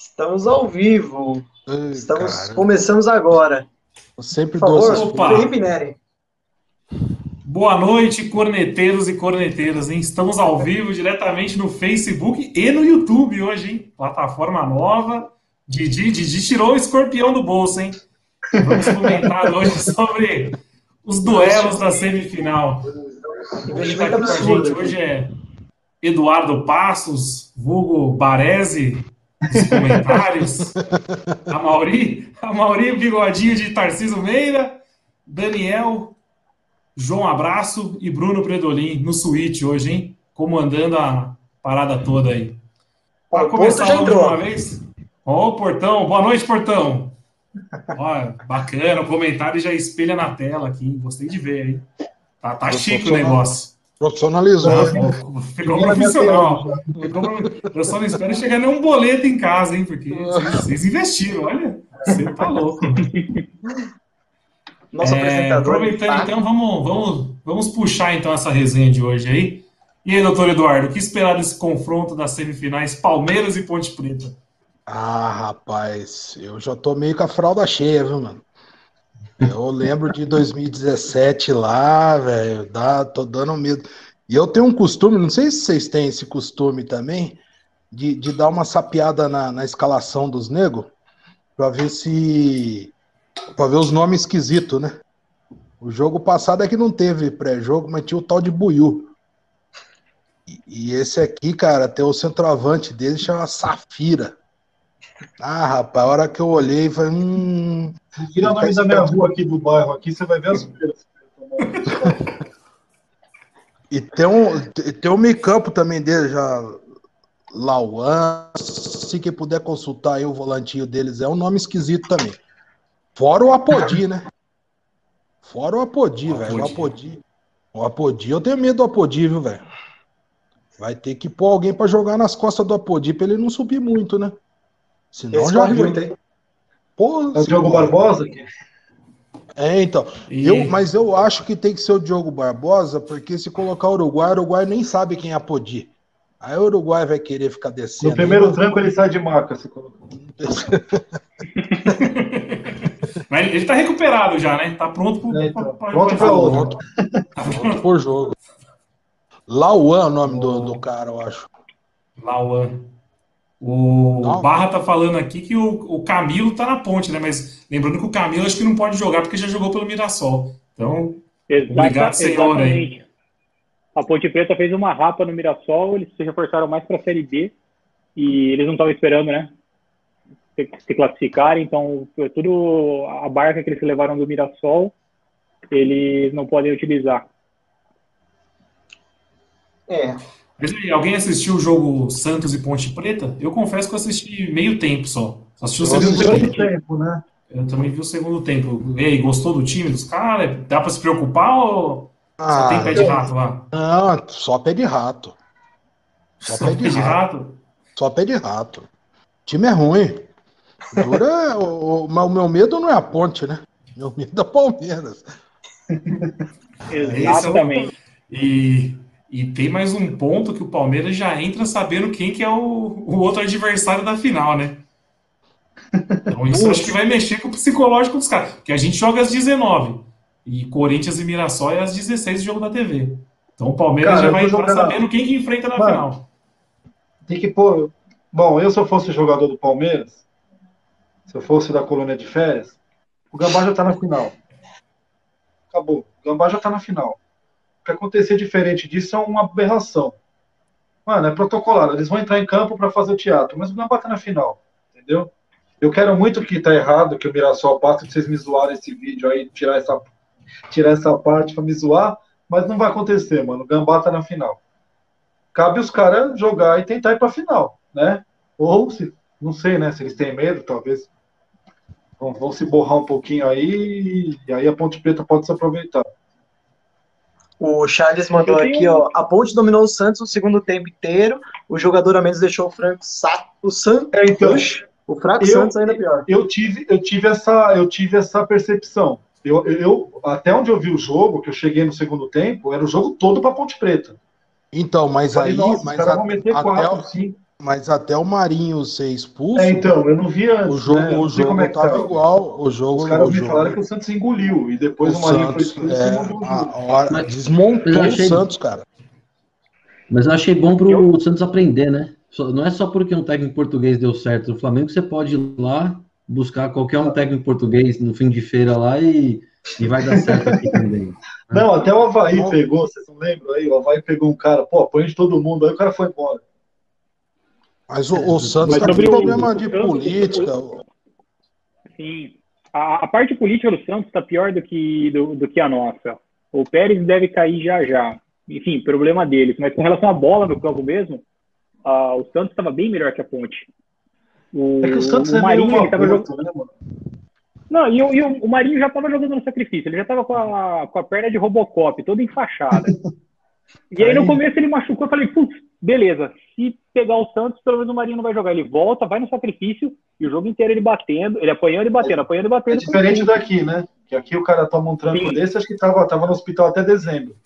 Estamos ao vivo. Ai, Estamos, cara. começamos agora. Eu sempre Por favor, dou Felipe Neri. Boa noite, corneteiros e corneteiras, hein? Estamos ao vivo diretamente no Facebook e no YouTube hoje, hein? Plataforma nova. Didi, Didi tirou o escorpião do bolso, hein? Vamos comentar hoje sobre os duelos da semifinal. Quem tá aqui com a gente hoje é Eduardo Passos, vulgo Baresi, dos comentários. a Mauri, a Mauri Bigodinho de Tarciso Meira, Daniel, João Abraço e Bruno Predolin no suíte hoje, hein? Comandando a parada toda aí. Para começar logo de uma vez. Ô, oh, Portão, boa noite, Portão. Ó, bacana, o comentário já espelha na tela aqui. Gostei de ver, hein? Tá, tá chique o negócio. Profissionalizou. Ah, ficou profissional. eu só não espero chegar nenhum boleto em casa, hein? Porque vocês investiram, olha. Você tá louco. Nosso é, apresentador. Aproveitando, então, vamos, vamos, vamos puxar então essa resenha de hoje aí. E aí, doutor Eduardo, o que esperar desse confronto das semifinais Palmeiras e Ponte Preta? Ah, rapaz, eu já tô meio com a fralda cheia, viu, mano? Eu lembro de 2017 lá, velho, dá, tô dando medo. E eu tenho um costume, não sei se vocês têm esse costume também, de, de dar uma sapiada na, na escalação dos negros, para ver se. para ver os nomes esquisitos, né? O jogo passado é que não teve pré-jogo, mas tinha o tal de Buiu. E, e esse aqui, cara, tem o centroavante dele, chama Safira. Ah, rapaz, a hora que eu olhei, falei, hum. Tira o nome da minha rua aqui do bairro, aqui você vai ver as E tem um, tem um meio campo também dele, já. Lauan, se quem puder consultar aí o volantinho deles, é um nome esquisito também. Fora o Apodi, né? Fora o Apodi, velho. O Apodi. O Apodi, eu tenho medo do Apodi, viu, velho? Vai ter que pôr alguém para jogar nas costas do Apodi pra ele não subir muito, né? Senão Esse já viu. Muito, hein? Pô, é o Diogo Barbosa? É, então. E... Eu, mas eu acho que tem que ser o Diogo Barbosa, porque se colocar o Uruguai, o Uruguai nem sabe quem é a Podi. Aí o Uruguai vai querer ficar descendo. No primeiro tranco ele sai de marca. Se mas ele tá recuperado já, né? Tá pronto pro, é, então. pra, pronto para outro. Tá pronto por jogo. Lauan é o nome do, do cara, eu acho. Lauan. O não. Barra tá falando aqui que o, o Camilo tá na ponte, né? Mas lembrando que o Camilo acho que não pode jogar porque já jogou pelo Mirassol. Então, Exata, obrigado, senhor aí. A Ponte Preta fez uma rapa no Mirassol, eles se reforçaram mais para a Série B e eles não estavam esperando, né? Se, se classificarem, então tudo a barca que eles levaram do Mirassol, eles não podem utilizar. É, aí, alguém assistiu o jogo Santos e Ponte Preta? Eu confesso que eu assisti meio tempo só. Só assisti o segundo tempo. tempo. né? Eu também vi o segundo tempo. E aí, gostou do time dos caras? Dá pra se preocupar ou ah, só tem pé de rato lá? Não, só pé de rato. Só, só pé, de, de rato. rato. Só pé de rato. O time é ruim. Dura, o, o, o meu medo não é a ponte, né? Meu medo é Palmeiras. Exatamente. E e tem mais um ponto que o Palmeiras já entra sabendo quem que é o, o outro adversário da final, né? Então isso acho que vai mexer com o psicológico dos caras. Porque a gente joga às 19 e Corinthians e Mirassol é às 16 o jogo da TV. Então o Palmeiras Cara, já vai entrar sabendo quem que enfrenta na Mano, final. Tem que pôr. Bom, eu se eu fosse jogador do Palmeiras, se eu fosse da colônia de férias, o Gambá já tá na final. Acabou. O Gambá já tá na final que acontecer diferente disso é uma aberração. Mano, é protocolado. Eles vão entrar em campo para fazer o teatro, mas não bate na final, entendeu? Eu quero muito que tá errado, que o Mirassol passe de vocês me zoarem esse vídeo aí, tirar essa, tirar essa parte para me zoar, mas não vai acontecer, mano. O Gambá tá na final. Cabe os caras jogar e tentar ir pra final, né? Ou se, não sei, né? Se eles têm medo, talvez vão, vão se borrar um pouquinho aí, e aí a Ponte Preta pode se aproveitar. O Charles mandou aqui, ó. A Ponte dominou o Santos o segundo tempo inteiro. O jogador a menos deixou o Franco Sato. O Santos. É, então, o fraco eu, Santos ainda é pior. Eu tive, eu tive essa, eu tive essa percepção. Eu, eu, até onde eu vi o jogo, que eu cheguei no segundo tempo, era o jogo todo para Ponte Preta. Então, mas aí, mas a, meter até, quatro, Mas até o Marinho ser expulso. É, então, eu não via. O jogo, né, o jogo é tava tá. igual. O jogo, Os caras o me jogo, falaram que o Santos engoliu. E depois o, o Marinho Santos, foi expulso é, e hora- Mas- desmontou eu o achei- Santos, cara. Mas eu achei bom pro o Santos aprender, né? Só- Não é só porque um técnico português deu certo no Flamengo, você pode ir lá buscar qualquer um técnico português no fim de feira lá e, e vai dar certo aqui também. Não, até o Havaí pegou, vocês não lembram aí? O Havaí pegou um cara, pô, põe de todo mundo, aí o cara foi embora. Mas o, o Santos Mas tá com o- problema o de Santos- política. Sim. A, a parte política do Santos está pior do que, do, do que a nossa. O Pérez deve cair já já. Enfim, problema deles. Mas com relação à bola no campo mesmo, ah, o Santos estava bem melhor que a Ponte. O, É que o Santos é meio Marinho, uma ele tava jogando. né? Não, e, o- e o, o Marinho já estava jogando no sacrifício. Ele já estava com a, com a perna de Robocop, toda enfaixada. E aí no Aí- começo ele machucou. Eu falei, putz, beleza. Se pegar o Santos, pelo menos o Marinho não vai jogar. Ele volta, vai no sacrifício e o jogo inteiro ele batendo, ele apanhando e batendo, apanhando e É batendo. diferente daqui, né? Que aqui o cara toma um tranco Sim. desse, acho que tava, tava no hospital até dezembro.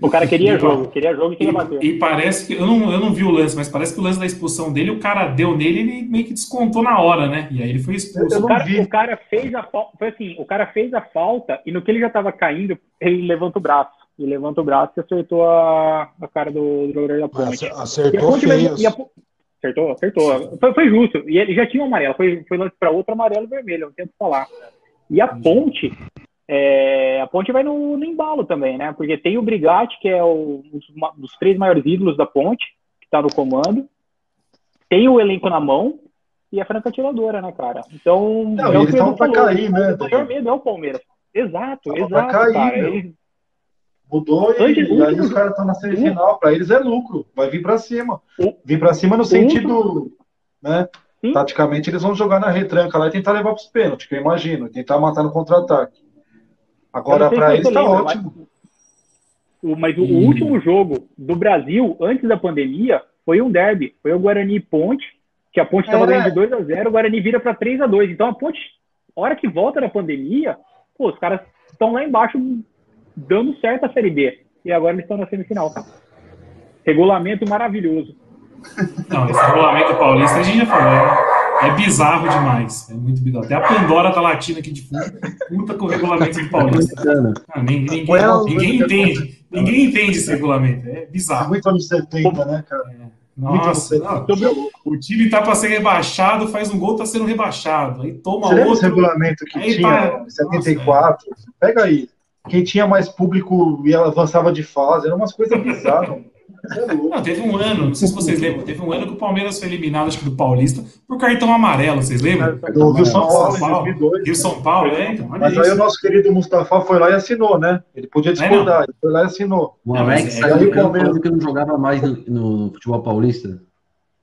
O cara queria jogo, queria jogo e queria bater. E, e parece que. Eu não, eu não vi o lance, mas parece que o lance da expulsão dele, o cara deu nele ele meio que descontou na hora, né? E aí ele foi expulso. Eu O cara, o cara fez a falta, foi assim, o cara fez a falta e no que ele já tava caindo, ele levanta o braço. Ele levanta o braço e acertou a, a cara do, do jogador da ponte. E Acertou Ponte vai- feio. e a Po- Acertou, acertou. Foi, foi justo. E ele já tinha um amarelo. Foi, foi lance para outro amarelo e vermelho, não tem o que falar. E a Ponte, é, a Ponte vai no, no embalo também, né? Porque tem o Brigatti, que é o, um dos, três maiores ídolos da Ponte, que tá no comando. Tem o elenco na mão e a franca tiradora, né, cara? Então, Não, é o eles estavam pra cair, né, O maior medo é o Palmeiras. Exato, Tava pra exato, cair, cara. meu. Eles- Mudou e, Antes, e aí os caras estão na semifinal. Pra eles é lucro. Vai vir pra cima. Vir pra cima no sentido, né? Sim. Taticamente eles vão jogar na retranca lá e tentar levar pros pênaltis, que eu imagino. Tentar matar no contra-ataque. Agora se eles tá lembra, ótimo. O, mas o, Hum. último jogo do Brasil, antes da pandemia, foi um derby. Foi o Guarani e Ponte, que a Ponte estava É. ganhando de 2 a 0 o Guarani vira para 3 a 2 Então a Ponte, a hora que volta da pandemia, pô, os caras estão lá embaixo dando certo a Série B. E agora eles estão na semifinal. Regulamento maravilhoso. Não, esse regulamento paulista a gente já falou. É, é bizarro demais. É muito bizarro. Até a Pandora tá latindo aqui de fundo. Puta com o regulamento do paulista. Ah, ninguém, ninguém- Well, ninguém entende. Ninguém entende esse regulamento. É É bizarro. muito anos 70, né, cara? Muito Nossa, anos não. 70. Sobre o time tá para ser rebaixado, faz um gol, tá sendo rebaixado. Aí toma Você lembra esse outro. regulamento que Aí tinha tá- em 74? Pega aí. Quem tinha mais público e ela avançava de fase. Eram umas coisas bizarras. É. Não, teve um ano, não sei se vocês lembram, teve um ano que o Palmeiras foi eliminado, acho que do Paulista, por cartão amarelo, vocês lembram? Do Rio São Paulo, São Paulo. 2002. Rio São Paulo, é, então, olha Mas aí o isso. nosso querido Mustafa foi lá e assinou, né? Ele podia discordar, ele foi lá e assinou. O Alex é- saiu aí do Palmeiras- que não jogava mais no, no futebol paulista.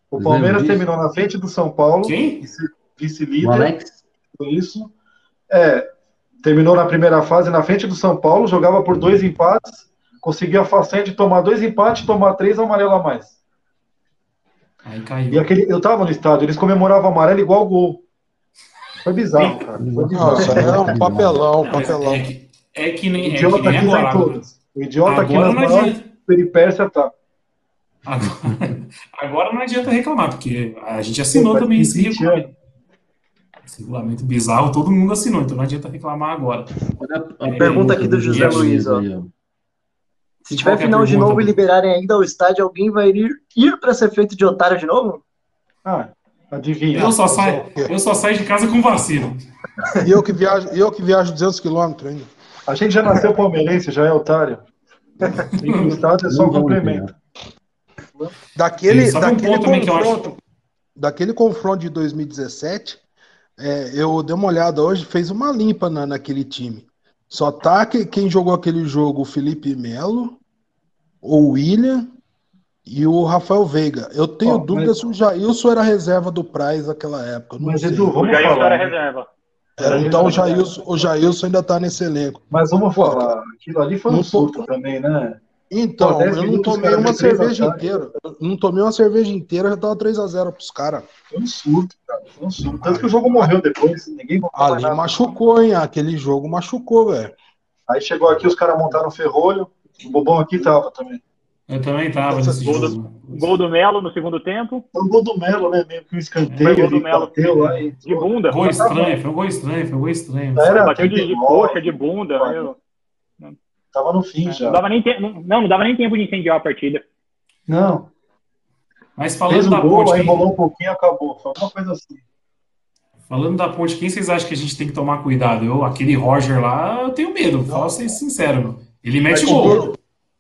O Vocês Palmeiras terminou na frente do São Paulo, Quem? vice-líder, O Alex, isso. É, terminou na primeira fase na frente do São Paulo, jogava por dois empates, conseguiu a façanha de tomar dois empates e tomar três amarelo a mais. Aí caiu. E aquele, eu tava no estádio, eles comemoravam amarelo igual gol. Foi bizarro, cara. Foi bizarro. Nossa, é um papelão, papelão. é, que, é que nem, O é que idiota nem aqui tá em agora. todas. O idiota aqui Agora nas não maiores adianta. peripécias tá. Agora, agora não adianta reclamar, porque a gente assinou Pô, também esse 20 regulamento. Esse regulamento bizarro, todo mundo assinou, então não adianta reclamar agora. olha a É, pergunta aqui do José Luiz, ó. Se tiver Qual que a final de novo e liberarem ainda o estádio, alguém vai ir, ir para ser feito de otário de novo? Ah, adivinha. Eu só saio, eu só saio de casa com vacina. E eu que viajo, e eu que viajo 200 quilômetros ainda. A gente já nasceu palmeirense, já é otário. Ir no estádio, é só um complemento. Daquele, um daquele que eu acho- confronto, daquele confronto de 2017, é, eu dei uma olhada hoje, fez uma limpa na, naquele time. Só tá que, quem jogou aquele jogo, o Felipe Melo, o William e o Rafael Veiga. Eu tenho Ó, dúvida mas- se o Jailson era reserva do Praz naquela época. Mas, sei. Edu, O vamos Jair falar. era reserva. Era, então o Jailson, o Jailson ainda tá nesse elenco. Mas vamos falar. Aquilo ali foi um surto também, né? Então, Pô, eu não tomei uma cerveja inteira. Eu não tomei uma cerveja inteira, já tava 3x0 pros caras. Foi um surto, cara. Foi um surto. Tanto que o jogo morreu depois. Ninguém Ali machucou, hein? Aquele jogo machucou, velho. Aí chegou aqui, os caras montaram o ferrolho. O bobão aqui tava também. Eu também tava Essa nesse gol jogo. Gol do Melo no segundo tempo. Foi o gol do Melo, né? Mesmo que o Foi escanteio, gol do Melo. bateu lá e... De bunda. Gol estranho, foi um gol estranho, foi um gol estranho. Era Bateu de, de 39, coxa, de bunda. meu. Tava no fim Não já. dava, nem te- não, não dava nem tempo de incendiar a partida. Não, Mas fez falando o da gol, ponte, aí rolou um pouquinho e acabou. Foi uma coisa assim. falando da ponte, quem vocês acham que a gente tem que tomar cuidado? Eu, aquele Roger lá, eu tenho medo, vou ser sincero. Ele mete Ô, gol. Bruno,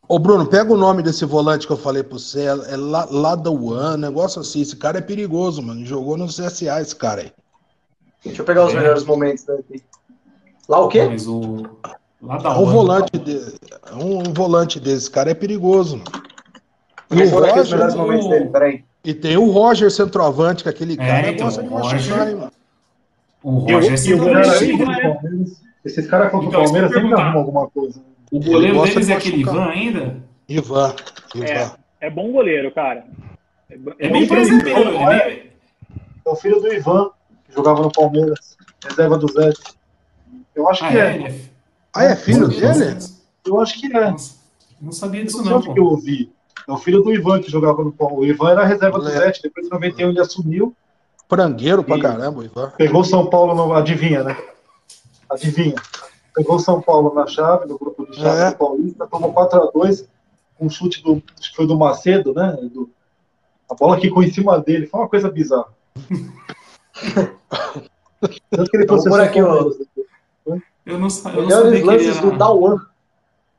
ô, Bruno, pega o nome desse volante que eu falei pra você, é, é La- Ladawan, negócio assim. Esse cara é perigoso, mano. Jogou no CSA, esse cara aí. Deixa eu pegar os É. melhores momentos daqui. Lá o quê? Mas o. Lá da É um volante, de, é um volante desse cara é perigoso, mano. E o eu melhores Roger, momentos dele, peraí. e tem o Roger centroavante, que aquele cara então, gosta de Roger- machucar, hein, mano. O o- Roger é e o né? contra o Palmeiras- Esses caras contra Então, o eu Palmeiras sempre arrumam alguma coisa. O goleiro deles de é aquele. Ivan ainda? Ivan, Ivan. É, é bom goleiro, cara. É, É bem brasileiro. É bem... É o filho do Ivan, que jogava no Palmeiras, reserva do Zé. Eu acho Ah, que é? é. É... Ah, é filho dele? Eu acho que é. Nossa, Não sabia Não disso, não, onde que eu ouvi. É o filho do Ivan que jogava no Palmeiras. O Ivan era reserva do. Zé, depois de 91 ele assumiu, Frangueiro pra caramba, o Ivan. pegou São Paulo no. Adivinha, né? Adivinha. Pegou São Paulo na chave, no grupo de chave É. do Paulista, tomou 4x2, um chute do. Acho que foi do Macedo, né? Do- a bola quicou em cima dele, foi uma coisa bizarra. Tanto que ele processou por aqui. Eu não, sa- eu não sabia que ele lances era... do.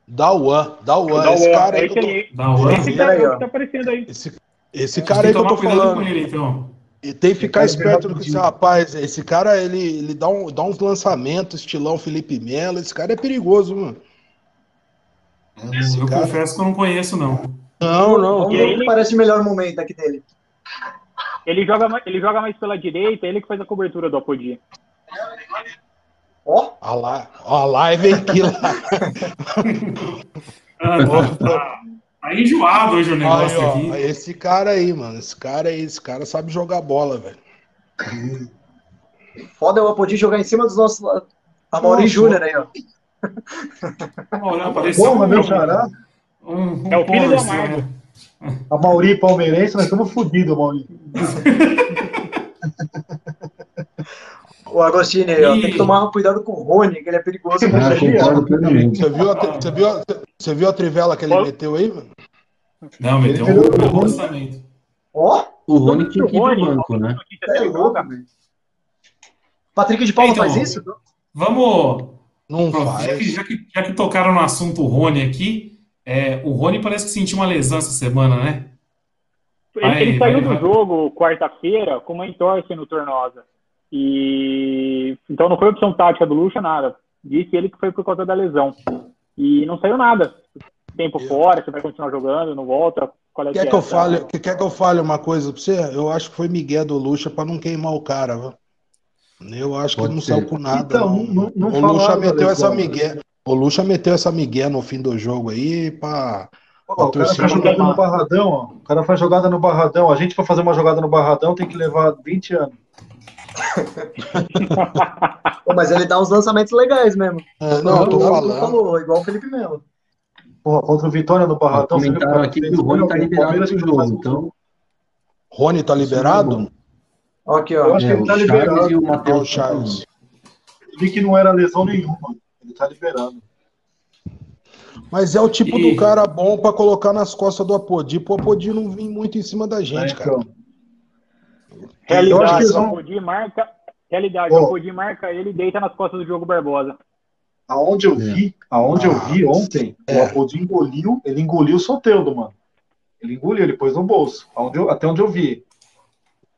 Dawan, Dawan, Dá esse cara é aí esse que eu tô, cara aí, ó. que tá aparecendo aí. esse, esse cara aí que eu tô cuidado falando. com ele, então. E tem que ficar esperto é com esse rapaz. Esse cara, ele, ele dá, um, dá uns lançamentos, estilão Felipe Melo. Esse cara é perigoso, mano. Eu, Esse eu cara- confesso que eu não conheço, não. Não, não. E ele- que parece o melhor momento aqui dele. Ele joga, mais- ele joga mais pela direita, ele que faz a cobertura do Apodi. Ó, la, a live aqui lá. Ah, tá, enjoado hoje o Aí, negócio ó, aqui. esse cara aí, mano. Esse cara aí, esse cara sabe jogar bola, velho. foda eu poder jogar em cima dos nossos. A Mauri. Júnior aí, ó. Olha, apareceu mas um, meu xará, um, um É o filho do Amargo. a Mauri palmeirense, nós estamos fodidos, Mauri. O Agostini aí, ó. Tem que tomar cuidado com o Rony, que ele é perigoso. Ah, concordo plenamente. Você viu, a, você, viu a, você viu a trivela que ele Qual- meteu aí, mano? Não, meteu Ele um lançamento. Ó, O Rony tinha que ir pro Rony, banco, né? é louco, velho. Patrick de Paula Então, faz isso? Vamos. Não Já que, faz. já, que, já que tocaram no assunto Rony aqui, é, o Rony parece que sentiu uma lesão essa semana, né? Ele, Vai, ele saiu vai, do vai. jogo quarta-feira com uma entorse no tornosa. E então não foi opção tática do Lucha, nada. Disse ele que foi por conta da lesão. E não saiu nada. Tempo Eu- fora, você vai continuar jogando, não volta. Qual é Quer que que é? eu fale, que- quer que eu fale uma coisa pra você? Eu acho que foi Miguel do Lucha pra não queimar o cara, viu? Eu acho que Pode não ser. saiu com nada. Então, não. não- não o Lucha meteu essa né? migué. O Lucha meteu essa migué no fim do jogo aí pra. Ó, o cara faz jogada queimar. no Barradão, ó. O cara faz jogada no Barradão. A gente, pra fazer uma jogada no Barradão, tem que levar 20 anos. Pô, mas ele dá uns lançamentos legais mesmo. É, não, eu tô falando. falou, igual o Felipe Melo. Porra, contra o Vitória no Barradão. viu Comentaram aqui que o Rony tá liberado não faz jogo, então. Rony tá liberado? Ó, Aqui, Eu ó. acho que É, ele tá Charles liberado. e o É o Matheus. Charles. Eu vi que não era lesão nenhuma. Ele tá liberado. Mas é o tipo E- do cara bom pra colocar nas costas do Apodi, pro Apodi não vir muito em cima da gente, É, cara. então. Realidade, Eu acho que vão- Apodi marca. Realidade, Ó. o Apodi marca ele e deita nas costas do Diogo Barbosa. Aonde eu vi, aonde eu vi ontem, É. o Apodi engoliu, ele engoliu o Soteudo, mano. Ele engoliu, ele pôs no bolso. Aonde eu- até onde eu vi.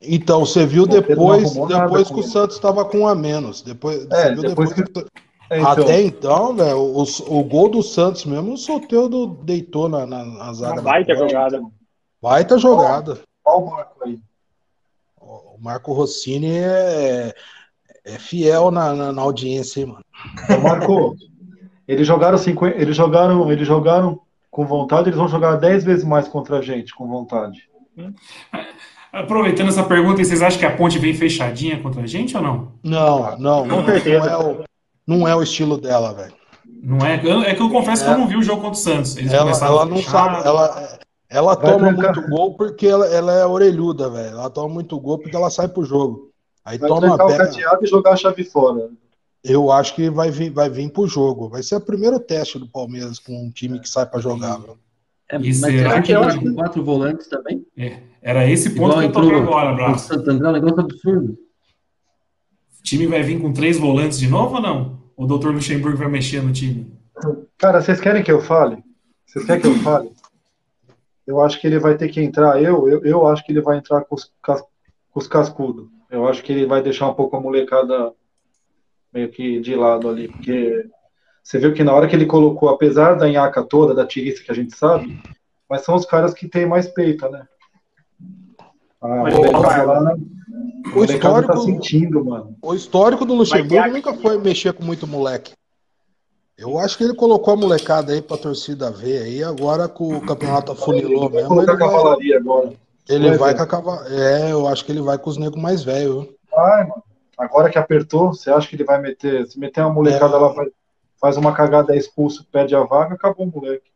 Então, você viu depois, depois que o. Santos estava com um a menos. Depois, É, você viu depois depois que- É, então, Até então, velho, o, o gol do Santos mesmo, o Soteudo deitou na, na, na zaga. Uma baita jogada. Baita jogada. Olha o Marco aí. O Marco Rossini é, é fiel na, na, na audiência, hein, mano. Ô, Marco, eles jogaram 50, eles jogaram, eles jogaram com vontade, eles vão jogar 10 vezes mais contra a gente com vontade. Aproveitando essa pergunta, vocês acham que a ponte vem fechadinha contra a gente ou não? Não, não, não, não é o, não é o estilo dela, velho. Não é? Eu- É que eu confesso que eu não vi o jogo contra o Santos. Eles Ela, começaram ela não sabe, ela, Ela vai toma trancar. muito gol porque ela, ela é orelhuda, velho. Ela toma muito gol porque ela sai pro jogo. Aí vai toma pega... o cadeado e jogar a chave fora. Eu acho que vai vir, vai vir pro jogo. Vai ser o primeiro teste do Palmeiras com um time que sai para jogar. Velho. É, mas será que ele com quatro volantes também? É, era esse ponto Igual que eu tô agora, Braço. Santo André, um negócio absurdo. O time vai vir com três volantes de novo ou não? O doutor Luxemburgo vai mexer no time? Cara, vocês querem que eu fale? Vocês querem que eu fale? Eu acho que ele vai ter que entrar. Eu, eu, eu acho que ele vai entrar com os, com os cascudos. Eu acho que ele vai deixar um pouco a molecada meio que de lado ali, porque você viu que na hora que ele colocou, apesar da nhaca toda, da tirista que a gente sabe, mas são os caras que têm mais peito, né? Ah, o, lá, o histórico tá sentindo, mano. O histórico do Luxemburgo nunca foi mexer com muito moleque. Eu acho que ele colocou a molecada aí pra torcida ver aí, agora com o campeonato afunilou mesmo. Ele vai, cavalaria agora. Ele vai, vai com a cavalaria. É, eu acho que ele vai com os negros mais velhos. Vai, mano. Agora que apertou, você acha que ele vai meter. Se meter uma molecada, é. ela vai, faz uma cagada, é expulso, perde a vaga, acabou o moleque.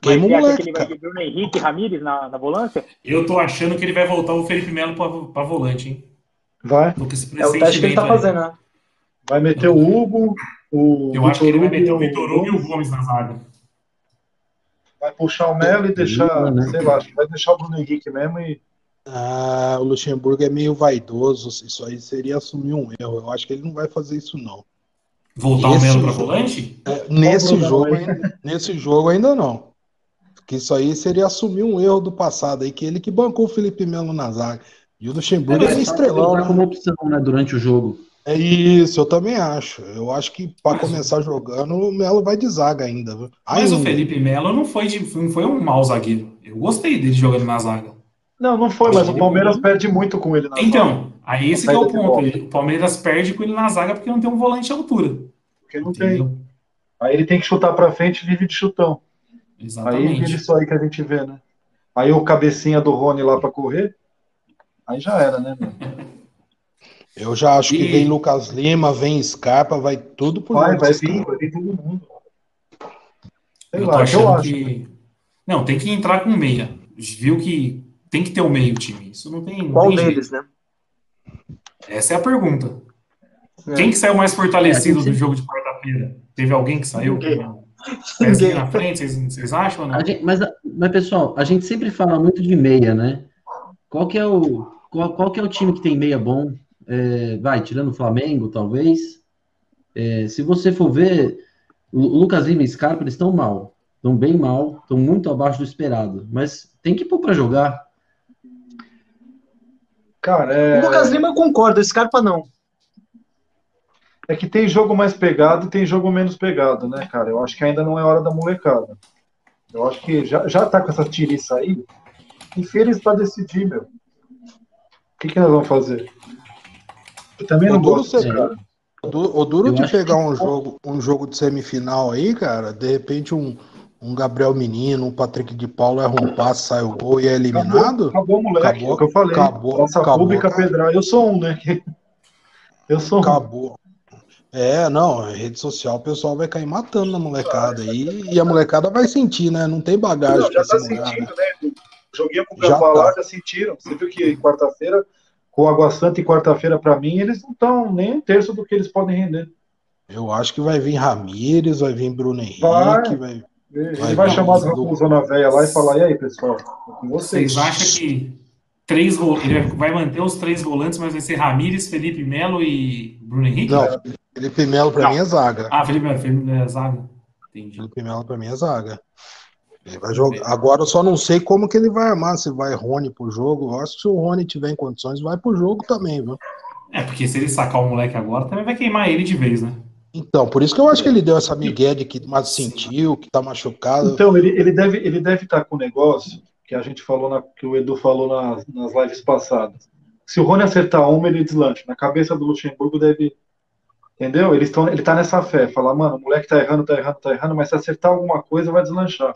Queima o moleque. que ele vai de Bruno Henrique Ramires na, na volância? Eu tô achando que ele vai voltar o Felipe Melo pra, pra volante, hein? Vai. É o teste que ele tá fazendo, né? Vai meter o Hugo, o. Eu acho que ele vai meter o Vitor Hugo e o Gomes na zaga. Vai puxar o Melo e deixar, né? sei lá, acho que vai deixar o Bruno Henrique mesmo e. Ah, o Luxemburgo é meio vaidoso. Isso aí seria assumir um erro. Eu acho que ele não vai fazer isso, não. Voltar o Melo para volante? É, nesse, jogo, ainda, nesse jogo ainda não. Porque isso aí seria assumir um erro do passado aí, que ele que bancou o Felipe Melo na zaga. E o Luxemburgo é, é estrelão. Né? como opção, né, durante o jogo. É isso, eu também acho. Eu acho que para começar jogando, o Melo vai de zaga ainda. Mas o Felipe Melo não foi, de, não foi um mau zagueiro. Eu gostei dele jogando na zaga. Não, não foi, mas o Palmeiras perde muito com ele na Então, zaga. aí esse é o ponto. o Palmeiras perde com ele na zaga porque não tem um volante à altura. Porque não Entendeu? tem. Aí ele tem que chutar para frente e vive de chutão. Exatamente. Aí é isso aí que a gente vê, né? Aí o cabecinha do Rony lá para correr, aí já era, né? Eu já acho e... que vem Lucas Lima, vem Scarpa, vai tudo por Vai, vai vir, vai vir todo mundo. Sei eu lá, eu acho. Que... Não, tem que entrar com meia. Viu que tem que ter o um meio time. Isso não tem. Qual tem deles, jeito. né? Essa é a pergunta. É. Quem que saiu mais fortalecido é, do jogo de quarta-feira? Teve alguém que saiu? Ninguém. Ninguém. na frente, vocês, vocês acham ou não? Gente, mas, mas, pessoal, a gente sempre fala muito de meia, né? Qual que é o, qual, qual que é o time que tem meia bom? É, vai, tirando o Flamengo, talvez. É, se você for ver, o Lucas Lima e Scarpa, eles estão mal. Estão bem mal, estão muito abaixo do esperado. Mas tem que pôr para jogar. Cara, é... O Lucas Lima eu concordo, Scarpa não. É que tem jogo mais pegado tem jogo menos pegado, né, cara? Eu acho que ainda não é hora da molecada. Eu acho que já, já tá com essa tiriça aí. Enfia eles pra decidir, meu. O que, que nós vamos fazer? Eu também o não duro gosto, cara. O duro de pegar um jogo, um jogo de semifinal aí, cara, de repente um, um Gabriel Menino, um Patrick de Paulo erra um passe, sai o gol e é eliminado. Acabou, acabou moleque, acabou, é o que eu falei. Acabou, Nossa acabou, pública pedrar. Eu sou um, né? Eu sou um. Acabou. É, não, rede social o pessoal vai cair matando na molecada aí e a molecada vai sentir, né? Não tem bagagem. Não, já tá sentindo, né? Joguinho com o Gambá lá, já sentiram. Você viu que quarta-feira, com Água Santa e quarta-feira para mim, eles não estão nem um terço do que eles podem render. Eu acho que vai vir Ramires, vai vir Bruno Henrique, vai. vai ele vai, vai chamar do... na velha lá e falar, e aí, pessoal? Vocês. vocês acham que três ele vai manter os três volantes, mas vai ser Ramires, Felipe Melo e Bruno Henrique? Não, Felipe Melo para mim é zaga. Ah, Felipe Melo, Felipe Melo é zaga. Entendi. Felipe Melo para mim é zaga. Ele vai jogar. Agora eu só não sei como que ele vai armar, se vai Rony pro jogo. Eu acho que se o Rony tiver em condições, vai pro jogo também, viu? É, porque se ele sacar o moleque agora, também vai queimar ele de vez, né? Então, por isso que eu acho que ele deu essa migué de que mais sentiu, que tá machucado. Então, ele, ele deve ele deve estar tá com o negócio que a gente falou, na, que o Edu falou nas, nas lives passadas. Se o Rony acertar uma, ele deslancha. Na cabeça do Luxemburgo deve. Entendeu? Ele, estão, ele tá nessa fé. Falar, mano, o moleque tá errando, tá errando, tá errando, mas se acertar alguma coisa, vai deslanchar.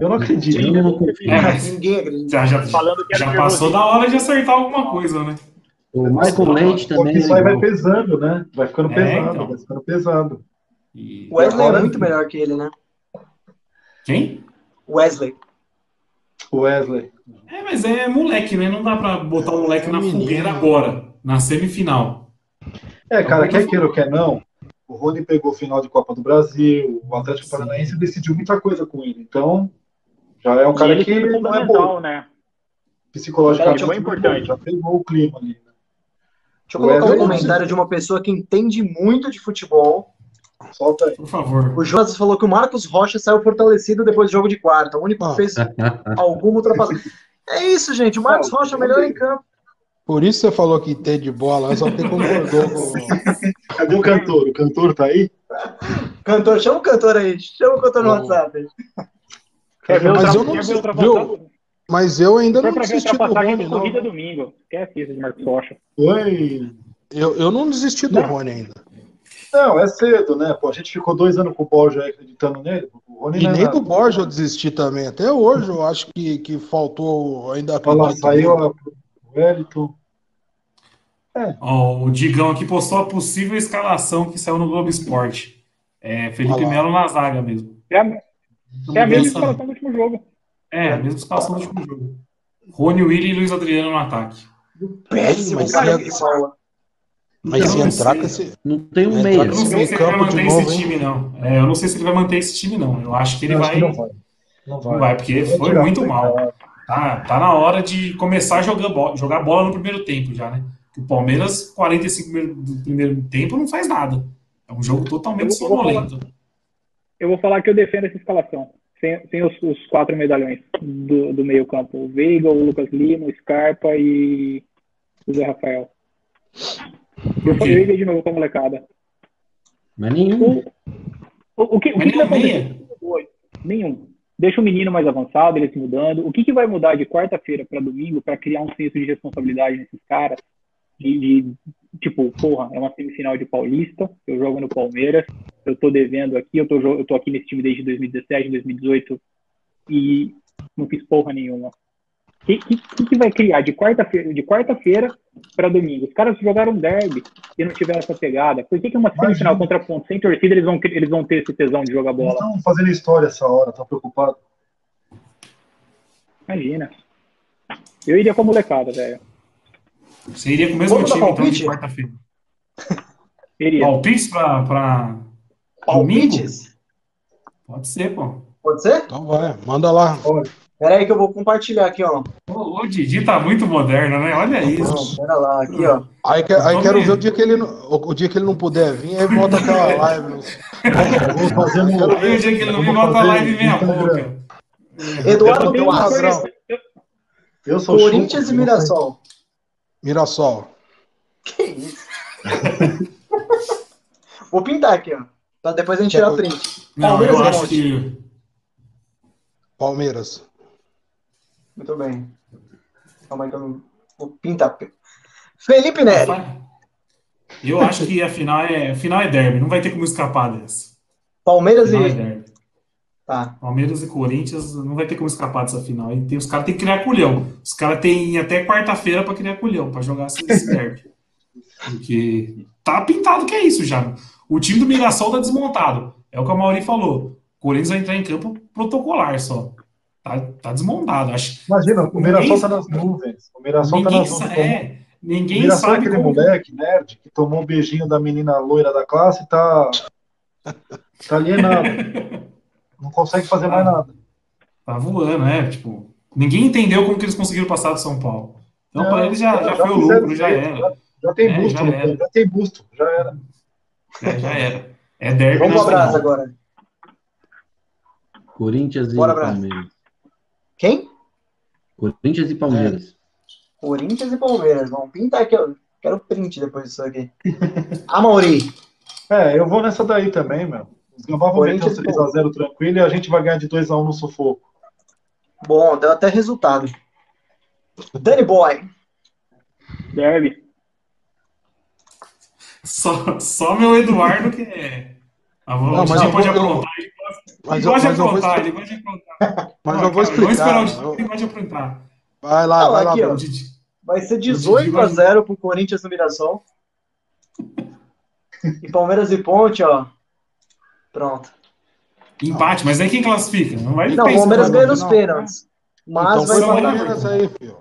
Eu não acredito. Eu não é, ninguém acredita. Já, já, Falando que já passou da hora de acertar alguma coisa, né? O Michael Leite também. Isso aí vai pesando, né? Vai ficando é, pesado, então. vai ficando pesado. O Wesley é muito melhor que ele, né? Quem? Wesley. O Wesley. É, mas é moleque, né? Não dá pra botar o moleque É na menino. fogueira agora, na semifinal. É, cara, Então, quer queira ou quer não, o Rony pegou final de Copa do Brasil, o Atlético Paranaense decidiu muita coisa com ele. Então, já é um cara ele que não é fundamental, bom né? psicologicamente. É, não importante. Já pegou o clima ali. né? Deixa eu colocar um comentário de uma pessoa que entende muito de futebol. Solta aí. Por favor. O Jonas falou que o Marcos Rocha saiu fortalecido depois do jogo de quarta. O único Ah. que fez alguma ultrapassagem. É isso, gente. O Marcos Rocha é o melhor em campo. Por isso você falou que tem de bola, só tem concordou com. Cadê o cantor? O cantor tá aí? Cantor, chama o cantor aí. Chama o cantor no Bom. WhatsApp. Quer ver, Mas eu não quer ver sei, ultrapassagem? Mas eu ainda não desisti do Rony, de não. corrida domingo. Esquece isso de Marcos Rocha. Oi. Eu, eu não desisti do Não. Rony ainda. Não, é cedo, né? Pô, a gente ficou dois anos com o Borja aí acreditando nele. O Rony E não é nem nada. do Borja eu desisti também. Até hoje eu acho que, que faltou ainda Olha lá, saiu o Wellington. Ó, o Digão aqui postou a possível escalação que saiu no Globo Esporte. É Felipe. Melo na zaga mesmo. É é a mesma escalação do último jogo. É, a mesma escalação do último jogo. Rony, Willi e Luiz Adriano no ataque. Péssimo, Mas cara. Mas se não entrar com esse. Não tem um meia. Eu não sei se ele vai manter novo, esse hein? time, não. É, eu não sei se ele vai manter esse time, não. Eu acho que ele vai. acho que não vai. Não vai. Não vai, porque foi tirar, muito mal. Tá, tá na hora de começar a jogar bola, jogar bola no primeiro tempo já, né? O Palmeiras, 45 primeiro- do primeiro tempo, não faz nada. É um jogo totalmente sonolento. Eu vou falar que eu defendo essa escalação. Sem, sem os, os quatro medalhões do, do meio campo. O Veiga, o Lucas Lima, o Scarpa e o Zé Rafael. Eu, iria de novo com a molecada. Mas nenhum. O, o, o que, o que, que vai acontecer? Nenhum. Deixa o menino mais avançado, eles mudando. O que, que vai mudar de quarta-feira para domingo para criar um senso de responsabilidade nesses caras? De, de, tipo, porra, é uma semifinal de Paulista, eu jogo no Palmeiras, eu tô devendo aqui, eu tô, eu tô aqui nesse time desde 2017, 2018 e não fiz porra nenhuma. O que, que, que vai criar de quarta-feira de quarta-feira para domingo? Os caras jogaram derby e não tiveram essa pegada. Por que, que uma semifinal Imagina. contra ponto sem torcida eles vão, eles vão ter esse tesão de jogar bola? estão fazendo história essa hora, tá preocupado? Imagina. Eu iria com a molecada, velho. Você iria com o mesmo Vamos time, então, de palpite? quarta-feira. Iria. Palpites pra, pra domingo? Palpites? Pode ser, pô. Pode ser? Então vai, manda lá. Pera aí que eu vou compartilhar aqui, ó. O, o Didi tá muito moderno, né? Olha isso. Não, pera lá, aqui, ó. Aí, que- aí quero ver o dia que ele não, o, o dia que ele não puder vir, aí volta aquela live. Eu vou fazer um. Aí o dia que ele não vou bota a live meia boca. Eduardo coisa- eu- Eu sou Corinthians e. Mirassol. Mirassol. Que isso? Vou pintar aqui, ó. Pra depois a gente tirar print. Não, Palmeiras eu acho Monte. que. Palmeiras. Muito bem. Calma aí que eu não... Vou pintar. Felipe Neri. Eu acho que a final é, a final é derby, não vai ter como escapar dessa. Palmeiras é e... derby. Tá. Palmeiras e Corinthians não vai ter como escapar dessa final. E tem, os caras têm que criar culhão. Os caras têm até quarta-feira para criar culhão, para jogar esse derby. Porque tá pintado que é isso já. O time do Mirassol tá desmontado. É o que a Mauri falou. O Corinthians vai entrar em campo protocolar só. Tá, tá desmontado. Acho, Imagina, o Mirassol Ninguém- tá nas nuvens. O Mirassol tá ninguém, nas sa- nuvens. é, o ninguém Mirassol é sabe aquele como. moleque nerd que tomou um beijinho da menina loira da classe e tá. tá alienado. Não consegue fazer mais nada. Tá voando, né? Tipo, ninguém entendeu como que eles conseguiram passar do São Paulo. Então, Não, para eles já, já, foi o lucro, já era. Já, já tem É, busto, já no era. já tem busto, já era. É, já era. É derby Vamos abraço nacional. agora. Corinthians e Bora, Brás. Palmeiras. Quem? Corinthians e Palmeiras. Corinthians e Palmeiras. Vamos pintar aqui, ó. Quero print depois disso aqui. A Mauri. É, eu vou nessa daí também, meu. Um Corinthians, 3x0 tranquilo e a gente vai ganhar de 2x1 no sufoco. Bom, deu até resultado. Danny Boy. Derby. Só, só meu Eduardo que é. Ah, Não, mas eu pode vou- aprontar. Ele Mas ele eu, gosta de mas eu vou, aprontar, ele gosta de aprontar. mas Não, eu vou Vamos esperar explicar. o Didi, Eu- ele gosta de aprontar. Vai lá, Não, vai lá. aqui, ó. Vai ser 18 a 0 pro Corinthians no Mirassol. E Palmeiras e Ponte, ó. Pronto. Empate, mas aí quem classifica? Não vai Não, o Palmeiras ganha nos pênaltis. Mas então vai Palmeiras aí, filho.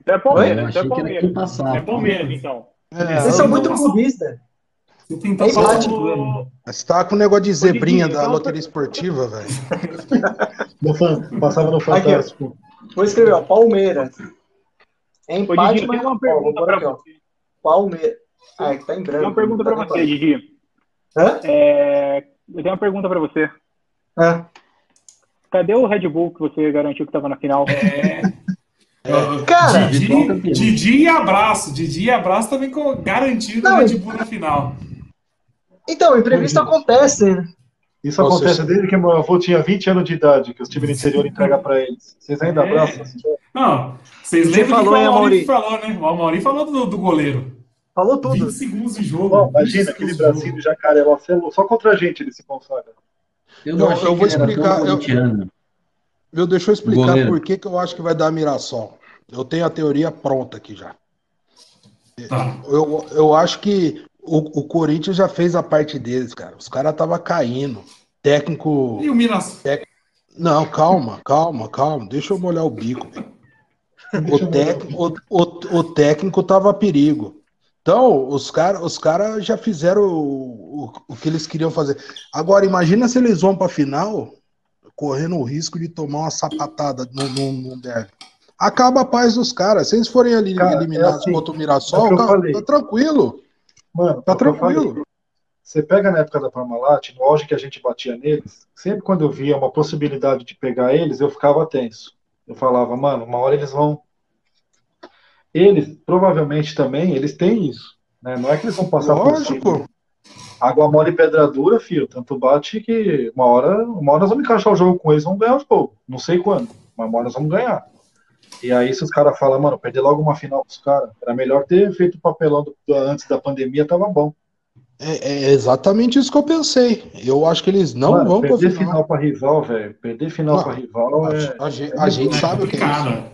Então é Eu Palmeiras, é Palmeiras. quem passava. É Palmeiras, então. É, Vocês são eu- muito eu- clubistas. É falar empate. o- Você tá com o negócio de zebrinha da então- loteria esportiva, velho. Passava no Fantástico. Vou escrever, ó, Palmeiras. É Ô, empate, Didi, mas uma ó, pergunta pôr pra aqui, ó. você. Palmeiras. Ah, é que tá em Tem branco. uma pergunta pra Tá você, Didi. Hã? É, Eu tenho uma pergunta pra você. Hã? Cadê o Red Bull que você garantiu que tava na final? É. Cara, virtual Didi. Didi e abraço. Didi e abraço também com garantido Não, o Red Bull na final. Então, imprevisto acontece, né? Isso Nossa, acontece isso- desde que meu avô tinha 20 anos de idade, que os times do interior entregam pra eles. Vocês ainda É. abraçam? Não, vocês Você lembram falou, que o Amaury? falou, né? O Amaury falou do, do goleiro. Falou tudo. 20 segundos de jogo. Bom, 20 imagina aquele segundos de jogo. bracinho de jacaré lá, só- contra a gente ele se consagra. Eu não Eu- achei eu vou que ele era explicar, tão eu-. Viu, deixa eu explicar Goleiro. por que, que eu acho que vai dar Mirassol. Eu tenho a teoria pronta aqui já. Tá. Eu, eu acho que o, o Corinthians já fez a parte deles, cara. Os caras estavam caindo. Técnico. E o Minas? Não, calma, calma, calma. Deixa eu molhar o bico. O, tec, o, o, o técnico tava a perigo. Então, os caras os cara já fizeram o, o, o que eles queriam fazer. Agora, imagina se eles vão pra final correndo o risco de tomar uma sapatada no, no, no derby. Acaba a paz dos caras. Se eles forem ali Cara, é eliminados assim, contra o é o Mirassol, eu tá, tá tranquilo. Mano, Tá é tranquilo. Você pega na época da Parmalat, no auge que a gente batia neles, sempre quando eu via uma possibilidade de pegar eles, eu ficava tenso. Eu falava, mano, uma hora eles vão. Eles, provavelmente também, eles têm isso. Né? Não é que eles vão passar por cima. Lógico. Água mole e pedra dura, filho. Tanto bate que uma hora, uma hora nós vamos encaixar o jogo com eles, vamos ganhar o jogo. Não sei quando, mas uma hora nós vamos ganhar. E aí, se os caras falam, mano, perder logo uma final pros caras, era melhor ter feito o papelão do- antes da pandemia, tava bom. É, é exatamente isso que eu pensei. Eu acho que eles não Mano, vão pra perder final. final pra rival, velho. Perder final Não, pra rival A, é. a gente, a gente sabe o que é isso.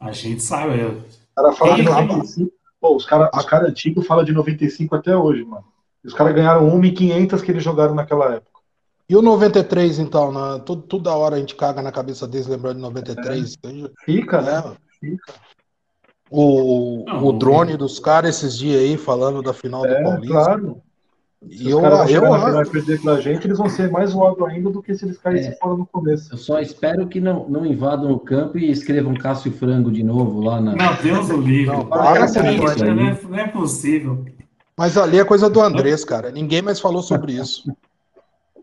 A gente sabe. É. O cara fala de Quem- 95. Pô, os caras os cara antigos falam de 95 até hoje, mano. E os caras ganharam 1.500 que eles jogaram naquela época. E o 93, então? Né? Tudo, toda hora a gente caga na cabeça deles lembrando de 93. Fica, né? É. O, Não, o drone dos caras esses dias aí falando da final do É, Paulista. claro. Se E os eu, caras eu, chegar na final e perder pra gente, eles vão ser mais zoados ainda do que se eles caíssem É. fora no começo. Eu só espero que não, não invadam o campo e escrevam Cássio Frango de novo lá na. Meu Deus do livre. Não, Para, isso com isso não, é, não é possível. mas ali é coisa do Andrés, cara. Ninguém mais falou sobre isso.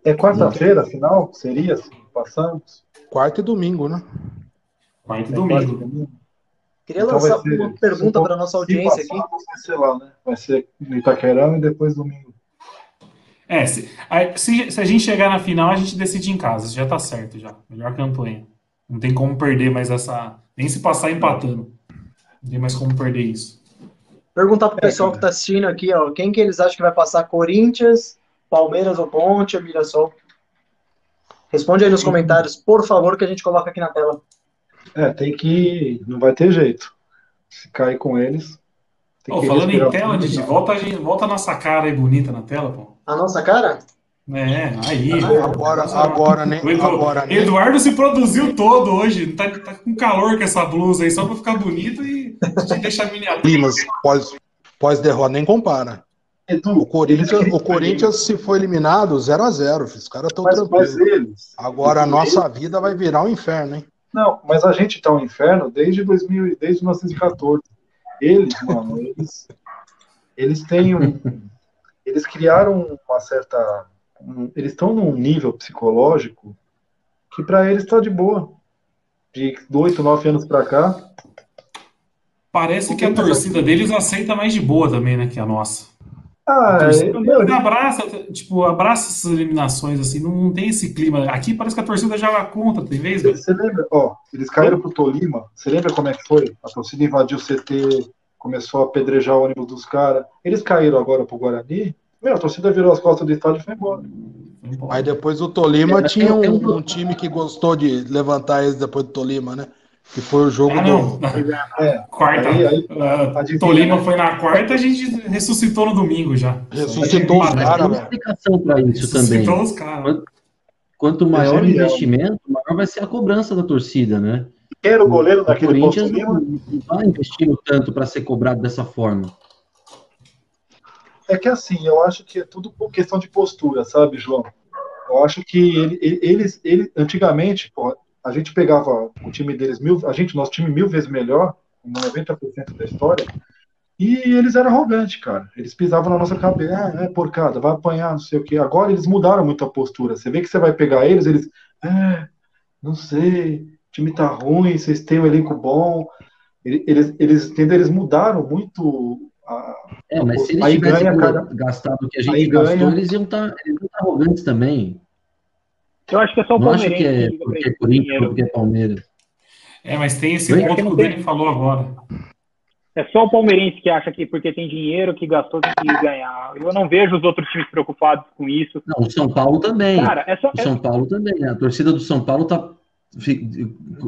É quarta-feira, afinal? Seria assim? Passamos? Quarta e domingo, né? Quarta e É domingo. Queria Então lançar ser- uma pergunta para nossa audiência aqui. passar, Vai ser lá, né? Vai ser no Itaquerão e depois domingo. É, se, aí, se, se a gente chegar na final, a gente decide em casa. Já tá certo, já. Melhor campanha. Não tem como perder mais essa. Nem se passar empatando. Não tem mais como perder isso. Perguntar pro pessoal que tá assistindo aqui, ó, quem que eles acham que vai passar Corinthians, Palmeiras ou Ponte ou Mirassol? Responde aí nos comentários, por favor, que a gente coloca aqui na tela. É, tem que. Não vai ter jeito. Se cair com eles. Tem que falando em respirar tela, fundo. Didi, volta, a gente- volta a nossa cara aí bonita na tela, pô. A nossa cara? É, aí. Agora, agora, nem, O Edu- agora nem, Eduardo se produziu todo hoje. Tá, tá com calor com essa blusa aí, só pra ficar bonito e deixar miniatura. Climas pós, pós-derrota nem compara. Edu, O Corinthians, o Corinthians se for eliminado, 0 a 0 Os caras estão tranquilos. eles. Agora a nossa vida vai virar um inferno, hein? Não, mas a gente tá um inferno desde 2000, e- desde 1914. Eles, mano, eles, eles têm um, eles criaram uma certa, um- eles estão num nível psicológico que para eles tá de boa. De 8, 9 anos para cá, Parece que a torcida deles aceita mais de boa também, né, que a nossa. ah, A torcida é, abraça, tipo, abraça essas eliminações, assim, não, não tem esse clima. Aqui parece que a torcida joga contra, tem vez, velho? você lembra, ó, eles caíram pro Tolima, você lembra como é que foi? A torcida invadiu o CT, começou a apedrejar o ônibus dos caras. Eles caíram agora pro Guarani, meu, a torcida virou as costas do estádio e foi embora. Aí depois o Tolima É, tinha um, um- um time que gostou de levantar eles depois do Tolima, né? Que foi o jogo Ah, não. do. É, Quarta. Aí- aí- adivinha, Tolima né? foi na quarta, a gente ressuscitou no domingo já. Ressuscitou os Mas tem caras, uma velho. explicação para isso também. Ressuscitou os caras. Quanto maior o genial. investimento, maior vai ser a cobrança da torcida, né? era o goleiro daquele O Corinthians não, não tá investindo tanto para ser cobrado dessa forma. É que assim, eu acho que é tudo questão de postura, sabe, João? Eu acho que ele, ele, eles, ele, antigamente, pô, a gente pegava o time deles mil, a gente, nosso time mil vezes melhor, 90% da história, e eles eram arrogantes, cara. Eles pisavam na nossa cabeça, ah, é porcada, vai apanhar, não sei o quê. Agora eles mudaram muito a postura. Você vê que você vai pegar eles, eles, é, não sei, o time tá ruim, vocês têm um elenco bom. Eles, eles? Eles mudaram muito a, É, mas se eles Aí tivessem ganha, cara. gastado o que a Aí gente gastou, ganha. eles iam estar arrogantes também. Eu acho que é só o Não acho Palmeirense que é porque é Corinthians porque é Palmeiras. É, mas tem esse ponto que Não o. Dani falou agora. É só o palmeirense que acha que porque tem dinheiro que gastou tem que ganhar. Eu não vejo os outros times preocupados com isso. Não, o São Paulo também. Cara, é só. O São Paulo também. A torcida do São Paulo tá,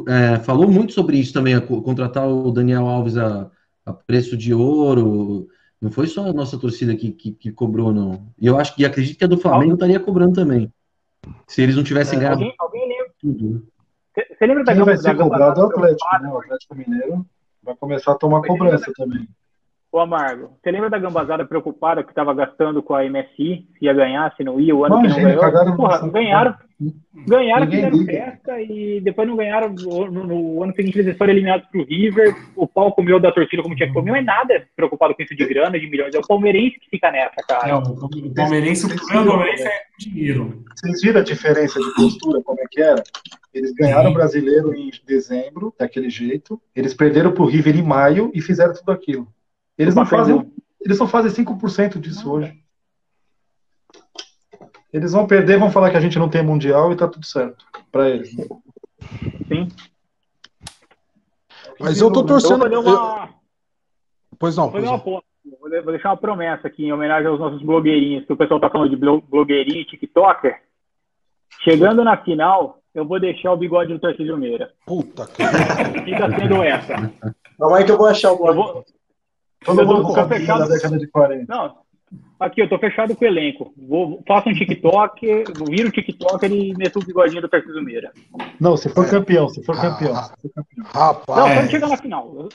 é, falou muito sobre isso também, contratar o Daniel Alves a, a preço de ouro. Não foi só a nossa torcida que, que, que cobrou, não. E eu acho que acredito que a do Flamengo estaria cobrando também. Se eles não tivessem ganhado Alguém, alguém lembra? tudo. Você lembra da Quem vai da ser cobrado é o Atlético, né? O Atlético Mineiro vai começar a tomar cobrança também. Ô, Amargo, você lembra da gambazada preocupada que estava gastando com a MSI? Se ia ganhar, se não ia, o ano Imagina, que não ganhou? cagaram Porra, nossa- ganharam, ganharam, Ninguém fizeram liga. festa e depois não ganharam. No, no- no ano seguinte eles foram eliminados pro River. O pau comeu da torcida como tinha que comer, mas nada preocupado com isso de grana, de milhões. É o palmeirense que fica nessa, É, cara. o o Palmeirense, o problema do Palmeirense é dinheiro. Vocês viram a diferença de postura, como é que era? Eles ganharam o brasileiro em dezembro, daquele jeito. Eles perderam pro River em maio e fizeram tudo aquilo. Eles não fazem, eles só fazem 5% disso hoje. Eles vão perder, vão falar que a gente não tem mundial e tá tudo certo para eles. Sim. Mas eu tô Eu vou torcendo. fazer eu- uma, Pois não, vou pois não. ponta. Vou vou deixar uma promessa aqui em homenagem aos nossos blogueirinhos, que o pessoal tá falando de blo- blogueirinho e tiktoker. Chegando na final, eu vou deixar o bigode do Tarcísio Meira. Puta que. Fica sendo essa. Calma aí que eu vou achar o Eu vou, Todo mundo fechado. da década de 40. Não, aqui eu tô fechado com o elenco. Vou, faço um TikTok, viro o TikTok e meto o bigodinho do Tarcísio Meira. Não, se for campeão, se for Ah, campeão. ah. se for campeão. Não, Rapaz. É. quando chegar na final.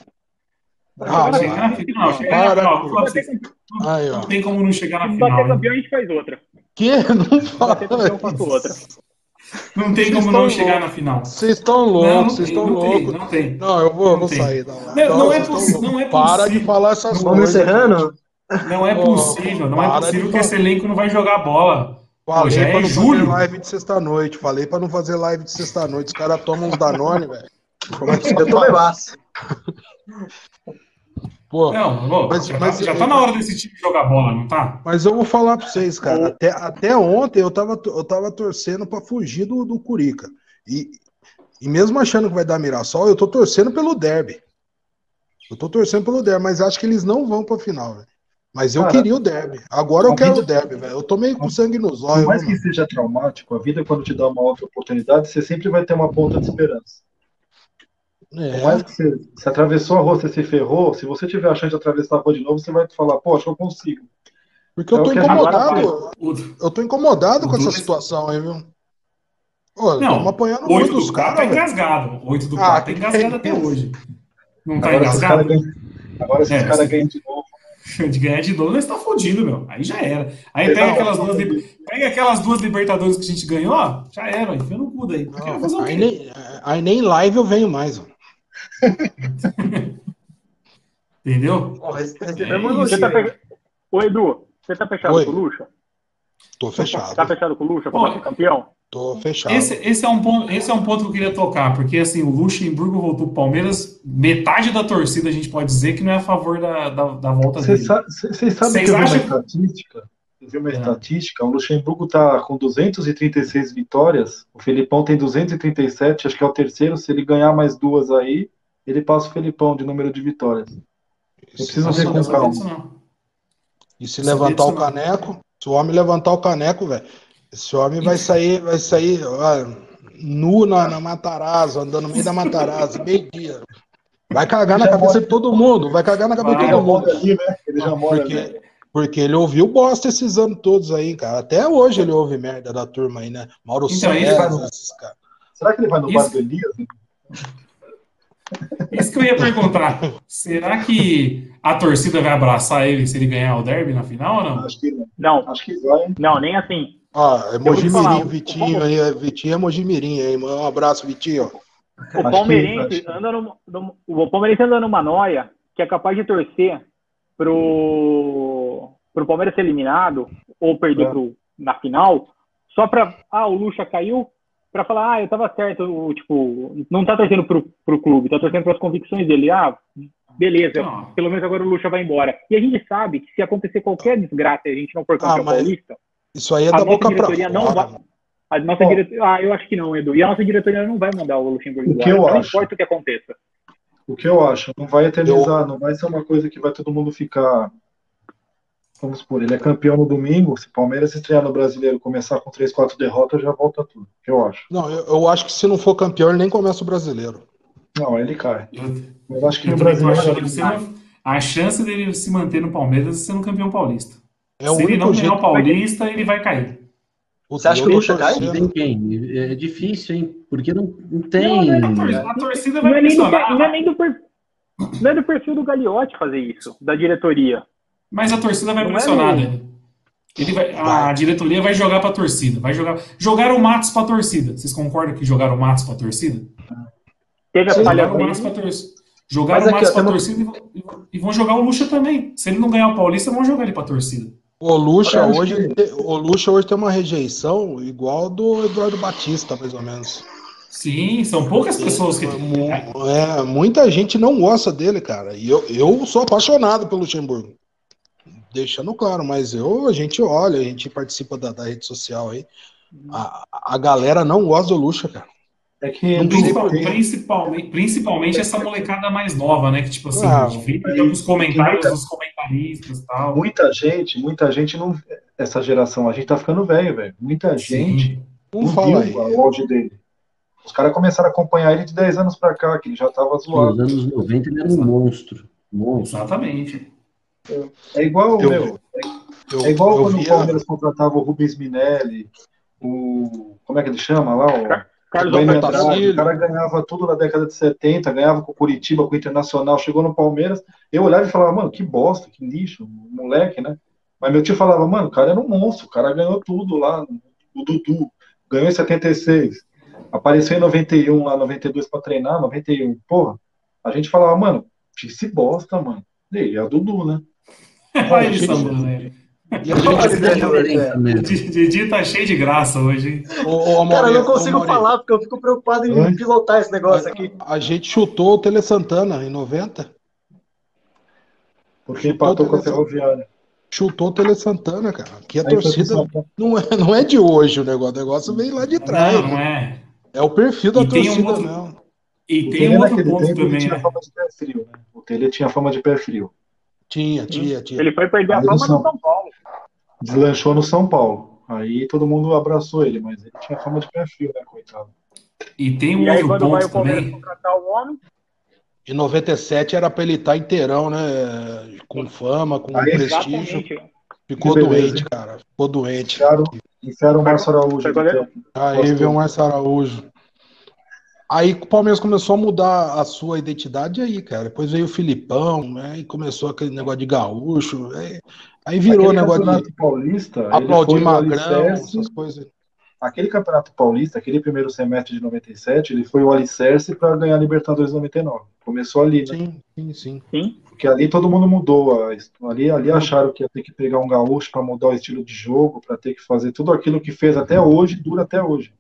Ah, Chegar na vai. final, chegar na. Não tem como não chegar na Se final. bater hein? campeão, a gente faz outra. Que? Não Se bater campeão, eu fala faço outra. Não tem Vocês como não estão chegar na final. Vocês estão Não, loucos, não vocês tem, estão não tem, loucos. não tem. Não, eu vou, Não vou tem. sair da Não, não é possi- não é loucos. Para de possível. falar essas Vamos coisas. encerrando? Não é possível, não é possível que esse elenco não vai jogar bola. Falei Pô, é pra não julho. fazer live de sexta-noite. Falei pra não fazer live de sexta-noite. Os caras tomam uns Danone, velho. A Eu tô bebaço. Pô, Não, Mas- já, mas- tá, já tá na hora desse time jogar bola, não tá? mas eu vou falar pra vocês, cara. Até, até ontem eu tava, eu tava torcendo pra fugir do, do Curica. E, e mesmo achando que vai dar Mirassol, eu tô torcendo pelo derby. Eu tô torcendo pelo derby, mas acho que eles não vão pra final, velho. Mas eu Cara, queria o derby. Agora eu quero vida- o derby, velho. Eu tô meio com sangue nos Por olhos. mais viu, que mano? seja traumático, a vida, quando te dá uma outra oportunidade, você sempre vai ter uma ponta de esperança. Por mais É, que você, você atravessou a rua, você se ferrou, se você tiver a chance de atravessar a rua de novo, você vai falar, pô, acho que eu consigo. porque eu é tô incomodado. Eu tô incomodado com essa situação aí, viu? Pô, Não, apanhando oito muito do dos 4 tá caras, velho. engasgado. Oito do Ah, 4 tá que engasgado até é hoje. Não tá engasgado? agora, se É, os caras você- ganham de novo, De ganhar de novo, nós tá fodido, meu. Aí já era. Aí Não, pega aquelas, duas, pega aquelas duas Libertadores que a gente ganhou, ó, já era, enfia no cu daí. Não, aí, nem, aí nem live eu venho mais. ó. Entendeu? É. Você elogio tá fe... Ô, Edu, você tá fechado Oi. com o Lucha? Tô fechado. Tá fechado com o Lucha ser campeão? Tô fechado. Esse, esse, é um ponto, esse é um ponto que eu queria tocar, porque assim, o Luxemburgo voltou pro Palmeiras, metade da torcida a gente pode dizer que não é a favor da, da, da volta Vocês dele. sa- vocês sabem Vocês que eu vi uma acham- estatística? Eu vi uma É. estatística, o Luxemburgo tá com 236 vitórias, o Felipão tem 237, acho que é o terceiro, se ele ganhar mais duas aí, ele passa o Felipão de número de vitórias. Eu preciso Nossa, ver com calma. E se levantar o não. caneco, se o homem levantar o caneco, velho, esse homem vai sair, vai sair ó, nu na, na Matarazzo, andando no meio da Matarazzo, meio-dia. Vai cagar na Já cabeça mora- de todo mundo, vai cagar na cabeça Vai, de Ele já todo mundo. mora ali, né? Ele já mora ali. Porque, ele ouviu bosta esses anos todos aí, cara. Até hoje ele ouve merda da turma aí, né? Mauro Então, ele César, faz- esses caras. Será que ele vai no Isso- bar do Elias? Isso que eu ia perguntar. Será que a torcida vai abraçar ele se ele ganhar o derby na final ou não? Acho que não. Não, Acho que vai. não, nem assim. Ah, é Mojimirim, Vitinho aí, é- Vitinho é Mojimirim aí, um abraço, Vitinho. O palmeirense que- anda num- num- o palmeirense anda numa noia que é capaz de torcer pro, pro Palmeiras ser eliminado ou perder É. pro, na final só pra. Ah, o Lucha caiu. Pra falar, ah, eu tava certo, o, tipo, não tá torcendo pro, pro clube, tá torcendo pras convicções dele. Ah, beleza, Não. pelo menos agora o Lucha vai embora. E a gente sabe que se acontecer qualquer desgraça e a gente não for campeão Ah, paulista, Isso aí é A da nossa boca pra diretoria não fora. vai- a nossa Ó. diretoria. Ah, eu acho que não, Edu. E a nossa diretoria não vai mandar o Luxemburgo embora. Não acho? importa o que aconteça. O que eu acho, não vai eternizar, não vai ser uma coisa que vai todo mundo ficar. Vamos supor, ele é campeão no domingo, se o Palmeiras estrear no brasileiro começar com 3, 4 derrotas, já volta tudo. Eu acho. Não, eu, eu acho que se não for campeão, ele nem começa o brasileiro. Não, ele cai. Eu, Mas acho que eu no brasileiro. achando que não- a chance dele se manter no Palmeiras é sendo campeão paulista. É o se ele não ganhar o Paulista, ele vai cair. Você acha Eu que o Lucha cai? Tem quem? É difícil, hein? Porque não, não Não, tem. né, a, tor- a torcida Não vai é, nem do, não é nem do per- não é do perfil do Gagliotti fazer isso, da diretoria. Mas a torcida vai Não é pressionar, né? Ele vai, a diretoria vai jogar pra torcida. Vai jogar. Jogaram o Matos pra torcida. Vocês concordam que jogaram o Matos pra torcida? Teve a falha jogaram o Matos pra torcida. Jogaram o aqui, Matos tem uma- torcida e vão- e vão- jogar o Lucha também. Se ele não ganhar o Paulista, vão jogar ele pra torcida. O Lucha hoje, que- tem- o Lucha hoje tem uma rejeição igual do Eduardo Batista, mais ou menos. Sim, são poucas pessoas que. É, muita gente não gosta dele, cara. E eu, eu sou apaixonado pelo Luxemburgo. Deixando claro, mas eu, a gente olha, a gente participa da, da rede social aí. A, a galera não gosta do Lucha, cara. É que Não Principal- principalmente, principalmente essa molecada mais nova, né? Que, tipo assim, Ah, fica os comentários muita- dos comentaristas e tal. muita gente, muita gente não. Essa geração, a gente tá ficando velho, velho. Muita gente Sim. Não não fala aí. viu o auge dele. Os caras começaram a acompanhar ele de 10 anos pra cá, que ele já tava Nos zoado. anos 90 ele era um monstro. Monstro. Exatamente. É igual, Eu- meu, Eu, é igual eu quando o via- Palmeiras contratava o Rubens Minelli, o. Como é que ele chama lá? O, Carlos o Alberto. O cara ganhava tudo na década de 70, ganhava com o Curitiba, com o Internacional, chegou no Palmeiras. Eu olhava e falava, mano, que bosta, que lixo, moleque, né? Mas meu tio falava, mano, o cara era um monstro, o cara ganhou tudo lá, o Dudu, ganhou em 76, apareceu em 91, lá, 92 pra treinar, 91. Porra, a gente falava, mano, se bosta, mano. E é o Dudu, né? Olha gente- sambando, né? E a gente é violento mesmo. Didi tá cheio de graça hoje, hein? Ô, ô, Cara, eu não ô, consigo Amaury, falar porque eu fico preocupado em Oi? pilotar esse negócio aqui. A, a gente chutou o Tele Santana em 90. Porque empatou com a Chutou, Ferroviária. Chutou o Tele Santana, cara. Que a Aí torcida não é, não é de hoje o negócio. O negócio vem lá de trás. Não, né? não é. É o perfil da E tem um torcida outro- mesmo. E O tem um outro ponto tempo ele também, tinha né? fama de pé frio, né? O Tele tinha fama de pé frio. Tinha, tinha, tinha. Ele foi perder a Aí fama eles no são- São Paulo. Deslanchou no São Paulo. Aí todo mundo abraçou ele, mas ele tinha fama de pé frio, né, coitado. E tem um E aí, outro quando vai o ponto também. contratar o homem, Em 97 era pra ele estar inteirão, né? Com fama, com Aí, prestígio. exatamente. Ficou doente, cara. Ficou doente. Enfiaram, enfiaram o Márcio Araújo. Aí Gostou. veio o Márcio Araújo. Aí o Palmeiras começou a mudar a sua identidade aí, cara. Depois veio o Filipão, né? E começou aquele negócio de gaúcho. Aí, aí virou o Aquele negócio campeonato de paulista, aplaudir magrão, essas coisas. aquele campeonato paulista, aquele primeiro semestre de 97, ele foi o alicerce para ganhar a Libertadores 99. Começou ali, né? Sim, sim, sim. Sim. Porque ali todo mundo mudou. a Ali, ali acharam que ia ter que pegar um gaúcho para mudar o estilo de jogo, para ter que fazer tudo aquilo que fez até hoje, dura até hoje.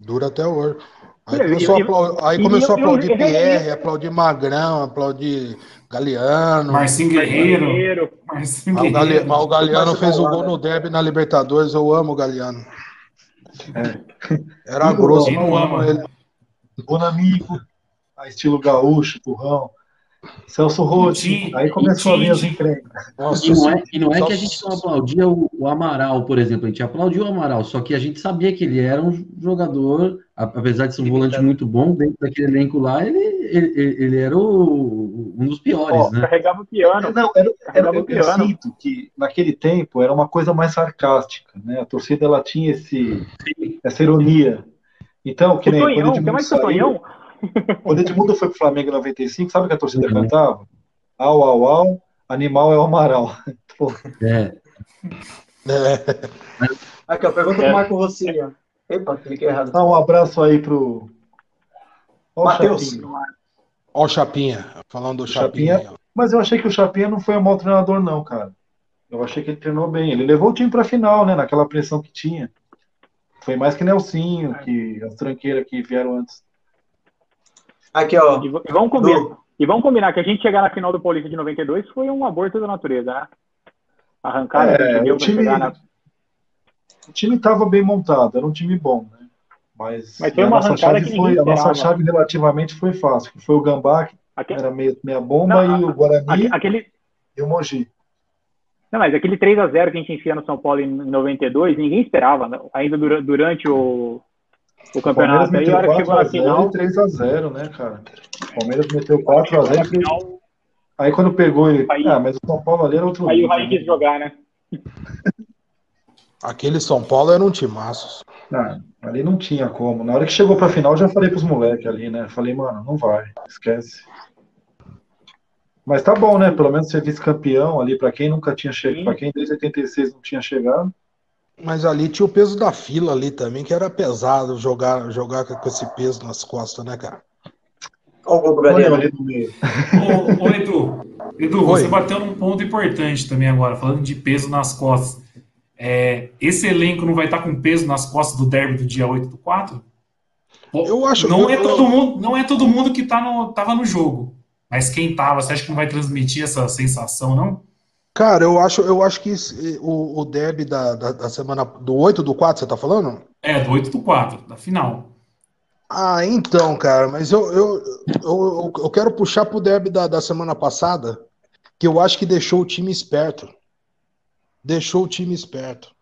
Dura até hoje. Aí E- começou, a, e- aplau- aí começou a eu- eu- aplaudir eu- Pierre, aplaudir Magrão, aplaudir Galeano. Marcinho Guerreiro. Guerreiro. Marcinho Mas o, Gale- o Galeano fez o gol né? no derby na Libertadores. Eu amo o Galeano. Era Quem não grosso, não amo ele. Bonamigo, a estilo gaúcho, turrão. Celso Rotti. Aí começou a vir as encrencas. E não é, e não é que a gente não aplaudia o, o Amaral, por exemplo. A gente aplaudiu o Amaral, só que a gente sabia que ele era um jogador, a- apesar de ser um volante muito bom, dentro daquele elenco lá, ele, ele, ele- era o- um dos piores, Ó, né? Carregava o piano. Não, era, era, Carregava eu, piano. sinto que naquele tempo era uma coisa mais sarcástica, né? A torcida ela tinha esse, essa ironia. Então, que O nem quando Tonhão, o que é Edmundo mais que o Tonhão, Quando Edmundo foi pro Flamengo em 95, sabe o que a torcida Uhum. cantava? Au, au, au, animal é o Amaral. Pô, É, É, Aqui, ó, pergunta É. pro Marco Rossini, ó. Epa, cliquei errado. dá um abraço aí pro. Ó, o Matheus. Chapinha. ó o Chapinha, falando do Chapinha. Chapinha. Mas eu achei que o Chapinha não foi um mau treinador, não, cara. Eu achei que ele treinou bem. Ele levou o time pra final, né? Naquela pressão que tinha. Foi mais que Nelsinho, que as tranqueiras que vieram antes. Aqui, ó. E, e vamos combinar, e vamos combinar que a gente chegar na final do Paulista de 92 foi um aborto da natureza, né? Arrancada É, que a gente deu o time- na. O time estava bem montado, era um time bom, né? Mas, Mas foi a uma nossa chave foi, a nossa chave relativamente foi fácil, que foi o Gambá, que Aque- era meio, meia bomba, Não, e o Guarani aque- Aquele, e o Mogi. não, mas aquele 3x0 que a gente enfia no São Paulo em 92, ninguém esperava, né? ainda dura- durante o, o campeonato. Aí, a meteu hora que chegou na 4x0 final, e 3x0, né, cara? O Palmeiras meteu 4x0 na e fez- final Aí quando pegou ele. Aí- ah, mas o São Paulo ali era outro. aí o Raí né? quis jogar, né? Aquele São Paulo era um timaço. Ah, ali não tinha como. Na hora que chegou pra final, eu já falei pros moleques ali, né? Falei, mano, não vai, esquece. Mas tá bom, né? Pelo menos ser vice-campeão ali, pra quem nunca tinha chegado, pra quem desde 86 não tinha chegado. Mas ali tinha o peso da fila ali também, que era pesado jogar, jogar com esse peso nas costas, né, cara? Ó o gol do Olha Galeno. ali no meio. Ô, ô, Edu, Edu, Oi. você bateu num ponto importante também agora, falando de peso nas costas. É, esse elenco não vai estar com peso nas costas do derby do dia 8 do 4? Pô, Eu acho- não eu- é todo mundo, não é todo mundo que tá no, tava no jogo. Mas quem tava, você acha que não vai transmitir essa sensação, não? Cara, eu acho, eu acho que esse- o, o derby da, da, da semana do 8 do 4, você tá falando? É, do 8 do 4, da final. Ah, então, cara, mas eu, eu, eu, eu quero puxar pro derby da, da semana passada, que eu acho que deixou o time esperto. Deixou o time esperto.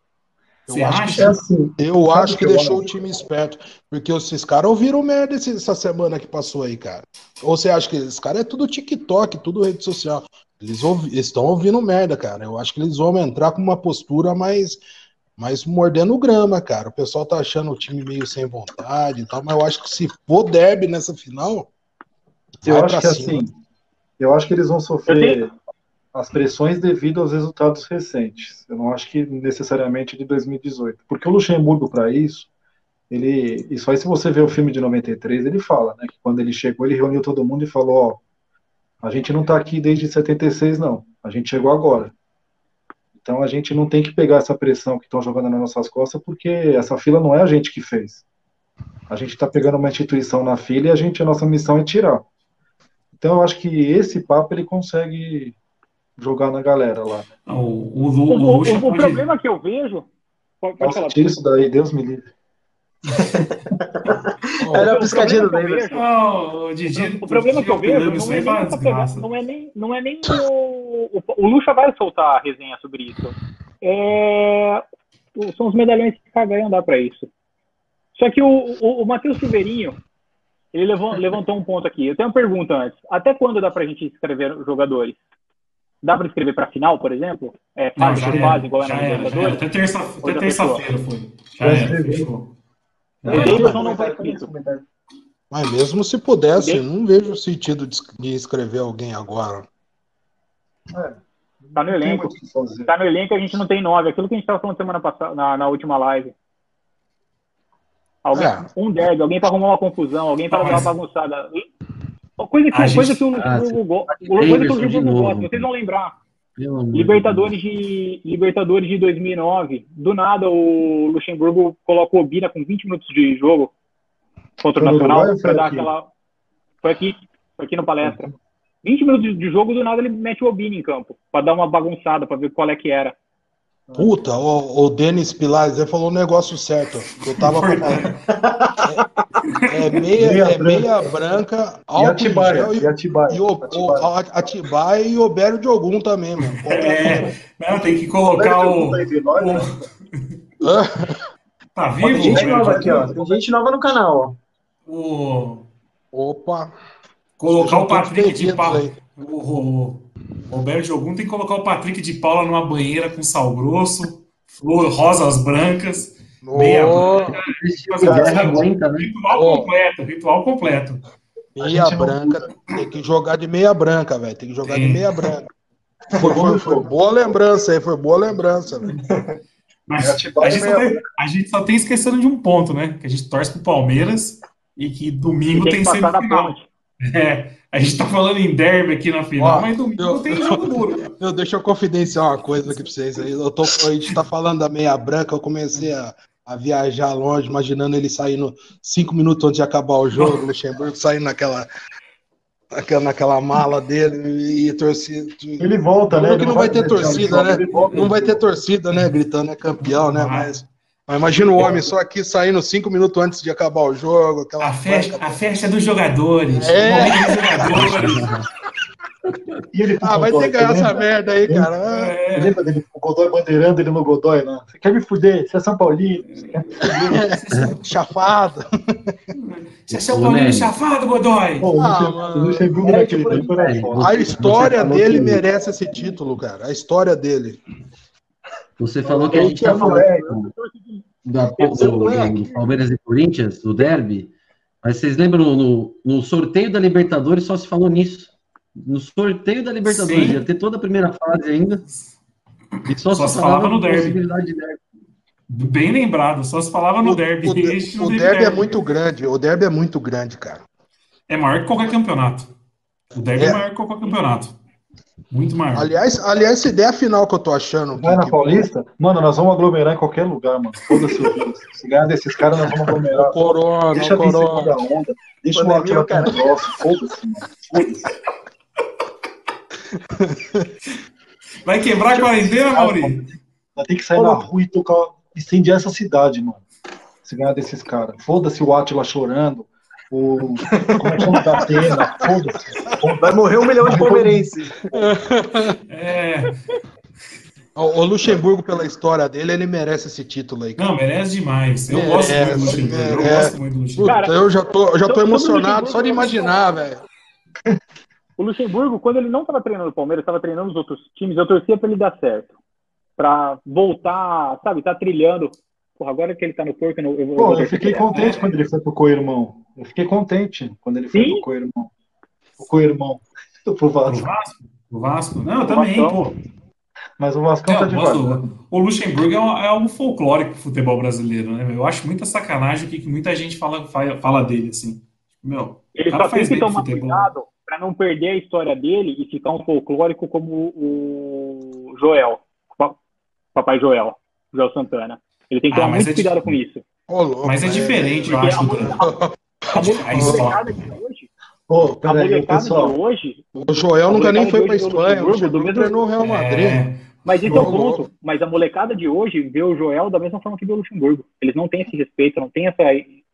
Eu Você acho acha? É assim. Eu Sabe acho que que eu deixou o time esperto. Porque esses caras ouviram merda esse- essa semana que passou aí, cara. Ou você acha que esses caras é tudo TikTok, tudo rede social? Eles ouvi- estão ouvindo merda, cara. Eu acho que eles vão entrar com uma postura mais, mais mordendo grama, cara. O pessoal tá achando o time meio sem vontade e tal, mas eu acho que se for derby nessa final, Eu acho que cima. assim, eu acho que eles vão sofrer as pressões devido aos resultados recentes. Eu não acho que necessariamente de 2018, porque o Luxemburgo para isso, ele, isso aí se você ver o filme de 93, ele fala, né, que quando ele chegou, ele reuniu todo mundo e falou, ó, a gente não tá aqui desde 76 não, a gente chegou agora. Então a gente não tem que pegar essa pressão que estão jogando nas nossas costas, porque essa fila não é a gente que fez. A gente está pegando uma instituição na fila e a gente a nossa missão é tirar. Então eu acho que esse papo ele consegue jogar na galera lá. O, o, O, o- o problema que eu vejo. Pode, pode Nossa, falar. tira isso daí, Deus me livre. Era a O piscadinha do Davis. Não, o Didi, O problema que eu vejo isso não é nem, não é nem, não é nem o, o. O Lucha vai soltar a resenha sobre isso. É, são os medalhões que cagam andar para isso. Só que o, o, o Matheus Silveirinho, ele levou- levantou um ponto aqui. Eu tenho uma pergunta antes. Até quando dá pra gente escrever jogadores? Dá pra escrever pra final, por exemplo? É fase já por fase, igual é na. Libertadores? Até terça- terça-feira foi. Já Já era, fechou. O É, Davidson não Comentário, vai. Mas mesmo se pudesse, não vejo sentido de, escrever alguém agora. É, Tá no não elenco. Tá no elenco a gente não tem nove. Aquilo que a gente tava falando semana passada, na, na última live. Alguém, É. Um derby, alguém pra arrumar uma confusão, alguém Não, dar uma bagunçada. Coisa que, A coisa gente- que o Ah, coisa que o novo. gosta. Vocês vão lembrar. Libertadores de, Libertadores de 2009. Do nada o Luxemburgo coloca o Obina com 20 minutos de jogo contra o Nacional foi dar aqui? aquela. Foi aqui, foi aqui no palestra. 20 minutos de- jogo, do nada ele mete o Obina em campo, pra dar uma bagunçada, pra ver qual é que era. Puta, o, o Denis Pilares falou um negócio certo. Eu tava falando. É, é meia, Meia é meia branca, E em Atibaia, gel e Atibaia. e, o, o, Atibaia. e o Bério de Ogum também, mano. É, não, tem que colocar o. Tá né? o-? Tá vivo? Tem gente velho? nova aqui, ó. Tem gente nova no canal, ó. O, Opa. colocar o Patrick de bem-vindos Paula. aí. O, o Roberto Jogum tem que colocar o Patrick de Paula numa banheira com sal grosso, flor, rosas brancas, meia Ô, branca. Aguenta, né? Ritual Ó. completo, ritual completo. Meia branca, não... tem que jogar de meia branca, velho. Tem que jogar de meia branca. Foi, foi, foi, boa lembrança aí, foi boa lembrança, velho. Mas a gente, tem, a gente, só tem esquecendo de um ponto, né? Que a gente torce pro Palmeiras e que domingo tem, tem semifinal. É, a gente tá falando em derby aqui na final, Ó, mas domingo eu, tem jogo duro. Eu, deixa eu confidenciar uma coisa aqui pra vocês aí. Eu tô, a gente tá falando da meia branca, eu comecei a, a viajar longe, imaginando ele saindo cinco minutos antes de acabar o jogo, o Luxemburgo saindo naquela, naquela, naquela mala dele e torcida. Ele volta, né? Ele não, não vai ter torcida, né? Não vai ter torcida, né? Gritando é campeão, né? Mas mas imagina o homem só aqui saindo cinco minutos antes de acabar o jogo. Aquela a, festa, a festa dos jogadores. É. Dos jogadores. ah, vai ter que ganhar essa merda aí, cara. É. Lembra dele, o Godoy bandeirando ele no Godoy, né? Você quer me fuder? Você é São Paulino? Você quer me fuder? chafado. Você é São Paulino chafado, Godoy? Pô, ah, é, tipo, a história dele merece esse título, cara. A história dele. Você falou que a gente está falando da, do, do, Palmeiras e Corinthians, do derby, mas vocês lembram no, no sorteio da Libertadores só se falou nisso. No sorteio da Libertadores, Sim. ia ter toda a primeira fase ainda. E só, só se falava, falava no derby. De derby. Bem lembrado, só se falava no o, derby. O, o, o derby, derby é muito grande, o derby é muito grande, cara. É maior que qualquer campeonato. O derby é, é maior que qualquer campeonato. Muito maior. Aliás, aliás, se der a final que eu tô achando. Vai na Paulista? Mano, nós vamos aglomerar em qualquer lugar, mano. Foda-se Se ganhar desses caras, nós vamos aglomerar. O corona, Deixa o corona. Onda. Deixa o cara. Foda-se, mano. Foda-se. Vai quebrar a quarentena, Mauri? Vai ter que sair na rua e tocar. Incendiar essa cidade, mano. Se ganhar desses caras. Foda-se o Atila chorando o. Como é que chama da Atena? Foda-se. Vai morrer um milhão de palmeirenses. É. O Luxemburgo, pela história dele, ele merece esse título aí. Cara. Não, merece demais. Eu merece, gosto muito do Luxemburgo. Eu gosto muito do Luxemburgo. Puta, eu já tô, eu já tô emocionado só de imaginar, velho. O Luxemburgo, quando ele não estava treinando o Palmeiras, estava treinando os outros times, eu torcia para ele dar certo. Para voltar, sabe, tá trilhando. Porra, agora que ele tá no Porto, eu, eu, Pô, eu fiquei contente quando ele foi pro co-irmão. Eu fiquei contente quando ele foi Sim? pro co-irmão. O co-irmão. Pro Vasco. O Vasco? O Vasco? Não, eu também, pô. Mas o Vasco é, tá de volta. O Luxemburgo é, um, é algo folclórico pro futebol brasileiro, né? Eu acho muita sacanagem que, que muita gente fala, fala dele, assim. Meu, ele só tem que tomar cuidado para não perder a história dele e ficar um folclórico como o Joel, Papai Joel, Joel Santana. Ele tem que ah, tomar muito é cuidado com isso. Oh, mas é, é diferente, eu acho. A, molecada de hoje. Oh, a molecada de hoje. O Joel nunca nem foi para a Espanha. O mesmo treinou o Real Madrid. É... Mas isso é o ponto. Mas a molecada de hoje vê o Joel da mesma forma que vê o Luxemburgo. Eles não têm esse respeito, não têm essa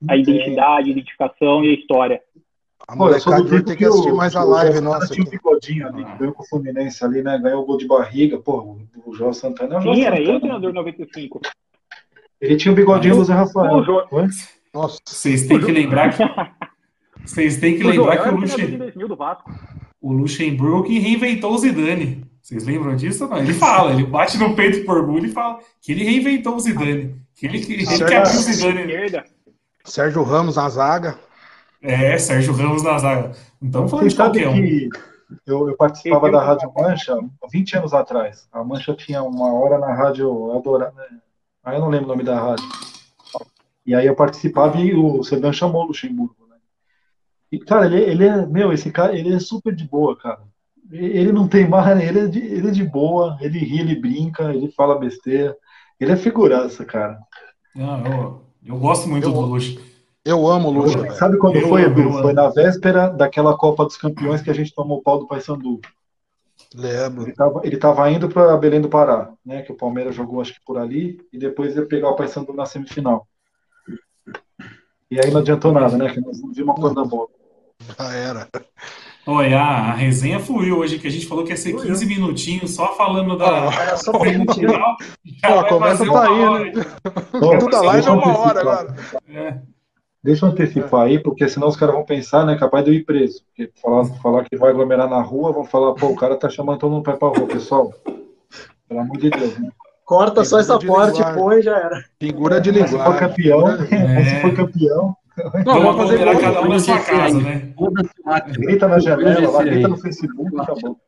a identidade, a identificação e a história. A molecada ter que assistir mais a live, o, nossa. Tinha um bigodinho ali, que ganhou com o Fluminense ali, né? Ganhou o gol de barriga. Pô, o João Santana é o João Sim, era ele o treinador 95. Ele tinha o bigodinho do Zé Rafael. Nossa, vocês têm que lembrar que. Vocês têm que lembrar que o, Luxemburgo, o Luxemburgo que reinventou o Zidane. Vocês lembram disso? Não? Ele fala, ele bate no peito por orgulho e fala que ele reinventou o Zidane. Que ele, que, ele que abriu o Zidane. Sérgio Ramos na zaga. É, Sérgio Ramos na zaga. Então falando de qualquer um. Eu, eu, participava da Rádio Mancha 20 anos atrás. A Mancha tinha uma hora na Rádio Adora, né? Aí eu não lembro o nome da rádio. E aí eu participava e o Sedan chamou o Luxemburgo, né? E, cara, ele, ele é, meu, esse cara, ele é super de boa, cara. Ele não tem mais, ele é de, ele é de boa, ele ri, ele brinca, ele fala besteira. Ele é figuraça, cara. Não, eu, eu gosto muito eu, do Luxo. Eu amo o Luxo. Sabe quando eu foi, Edu? Foi na véspera daquela Copa dos Campeões que a gente tomou o pau do Paysandu. Lembro. Ele estava indo para Belém do Pará, né? Que o Palmeiras jogou acho que por ali e depois ia pegar o Paysandu na semifinal. E aí não adiantou nada, né? Que nós não vimos uma coisa da bola. Já era. Olha, a resenha fluiu hoje, que a gente falou que ia ser 15 minutinhos só falando da. Ah, era só final. Pô, a conversa tá aí, né? Toda live é uma hora agora. É. Deixa eu antecipar aí, porque senão os caras vão pensar, né? Capaz de eu ir preso. Porque falar, falar que vai aglomerar na rua, vão falar, pô, o cara tá chamando todo mundo pra ir pra rua, pessoal. Pelo amor de Deus, né? Corta Figura só essa parte e põe já era. Figura de linguagem. Se for campeão, é. se for campeão, Não, vamos fazer cada um na sua casa, né? Grita na janela, lá, grita no Facebook, acabou.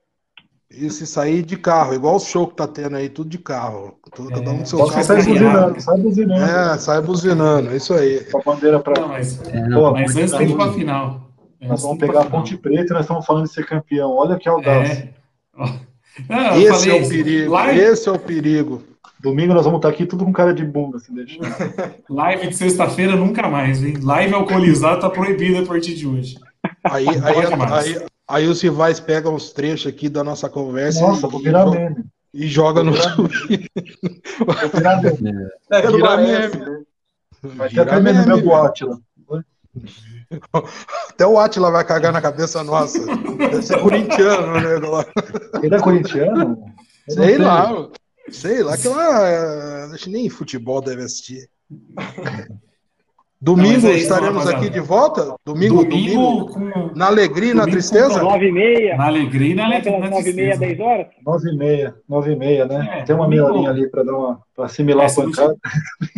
E se sair de carro, igual o show que tá tendo aí, tudo de carro. Tudo, É, cada um do seu Só que carro. sai buzinando, sai buzinando. É, sai buzinando, é isso aí. Com a bandeira pra. Não, mas, É, Pô, mas antes tem que ir pra final. Nós vamos pegar a. Ponte Preta e nós estamos falando de ser campeão. Olha que audácia. É. Esse falei, é o perigo, Live, esse é o perigo. Domingo nós vamos estar aqui tudo com cara de bunda, se deixar. live de sexta-feira nunca mais, hein? Live alcoolizado tá proibida a partir de hoje. Aí, aí, aí, aí os rivais pegam uns trechos aqui da nossa conversa Nossa, e, vou virar meme. e joga no Vou virar meme. Pega no Vira Parece, meme. né? Vai ter até meme no meu do Átila. Até o Atila vai cagar na cabeça nossa. Deve ser corintiano, né? Ele é corintiano? Eu Sei lá. Sei lá, que lá. é, Acho que nem futebol deve assistir. Domingo Não, mas é estaremos aqui de volta? Domingo, domingo, Domingo, com, na alegria e na tristeza? Nove e meia. na alegria e na alegria. pelas na nove e meia, tristeza. dez horas? Nove e meia, nove e meia, né? É, Tem uma meia horinha ali para dar uma para assimilar É, a se não pancada.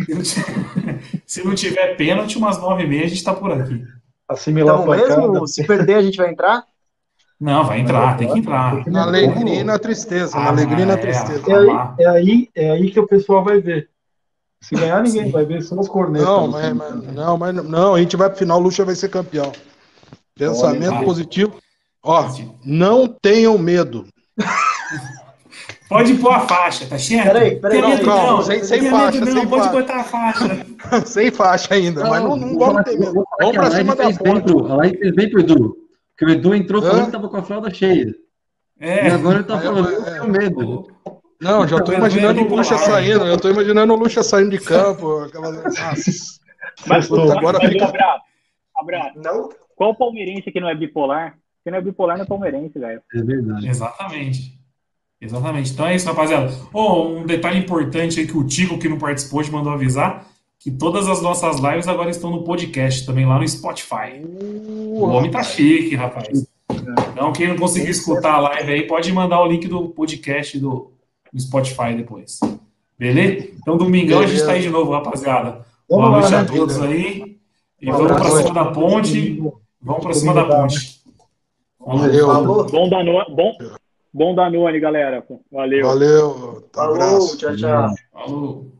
Se não tiver- Se não tiver pênalti, umas nove e meia a gente tá por aqui. Assimilar Então a pancada. mesmo? Se perder, a gente vai entrar? Não, vai entrar, tem que entrar. Na alegria e na tristeza. Na Ah, alegria e na é. tristeza. É aí, é, aí, é aí que o pessoal vai ver. Se ganhar, ninguém vai ver, só os cornetas. Não, mas, mas- não, mas não, a gente vai pro final, o Lucha vai ser campeão. Pensamento Olha, positivo. Ó, não tenham medo. Pode pôr a faixa, tá certo? Peraí, peraí, medo calma, não, sem- sem faixa, medo não, sem pode faixa. botar a faixa. Sem faixa ainda, mas não, não vamos ter medo. Vamos pra cima da ponte. A live fez bem pro Edu. Porque o Edu entrou Hã? falando que tava com a fralda cheia. É, E agora ele tá falando, é, eu tenho medo. Não, já tô Tá imaginando o Lucha saindo. Eu tô imaginando o Lucha saindo de campo. Aquela... Nossa. Mas, Puta, agora mas, fica- abraço, abraço. Não? Qual palmeirense que não é bipolar? Quem não é bipolar não é palmeirense, velho. É verdade. Exatamente. Exatamente. Então é isso, rapaziada. Oh, um detalhe importante aí que o Tico, que não participou, te mandou avisar, que todas as nossas lives agora estão no podcast, também lá no Spotify. O homem tá chique, rapaz. Então, quem não conseguiu escutar a live aí, pode mandar o link do podcast do, do Spotify depois. Beleza? Então, domingão a gente tá aí de novo, rapaziada. Boa noite lá, a né? todos aí. E vamos pra abraço. cima da ponte. Vamos pra cima da ponte. Valeu. Falou? Bom Danone, bom, bom Danone, galera. Valeu. Valeu. Tá, Falou, abraço. tchau, tchau. Falou.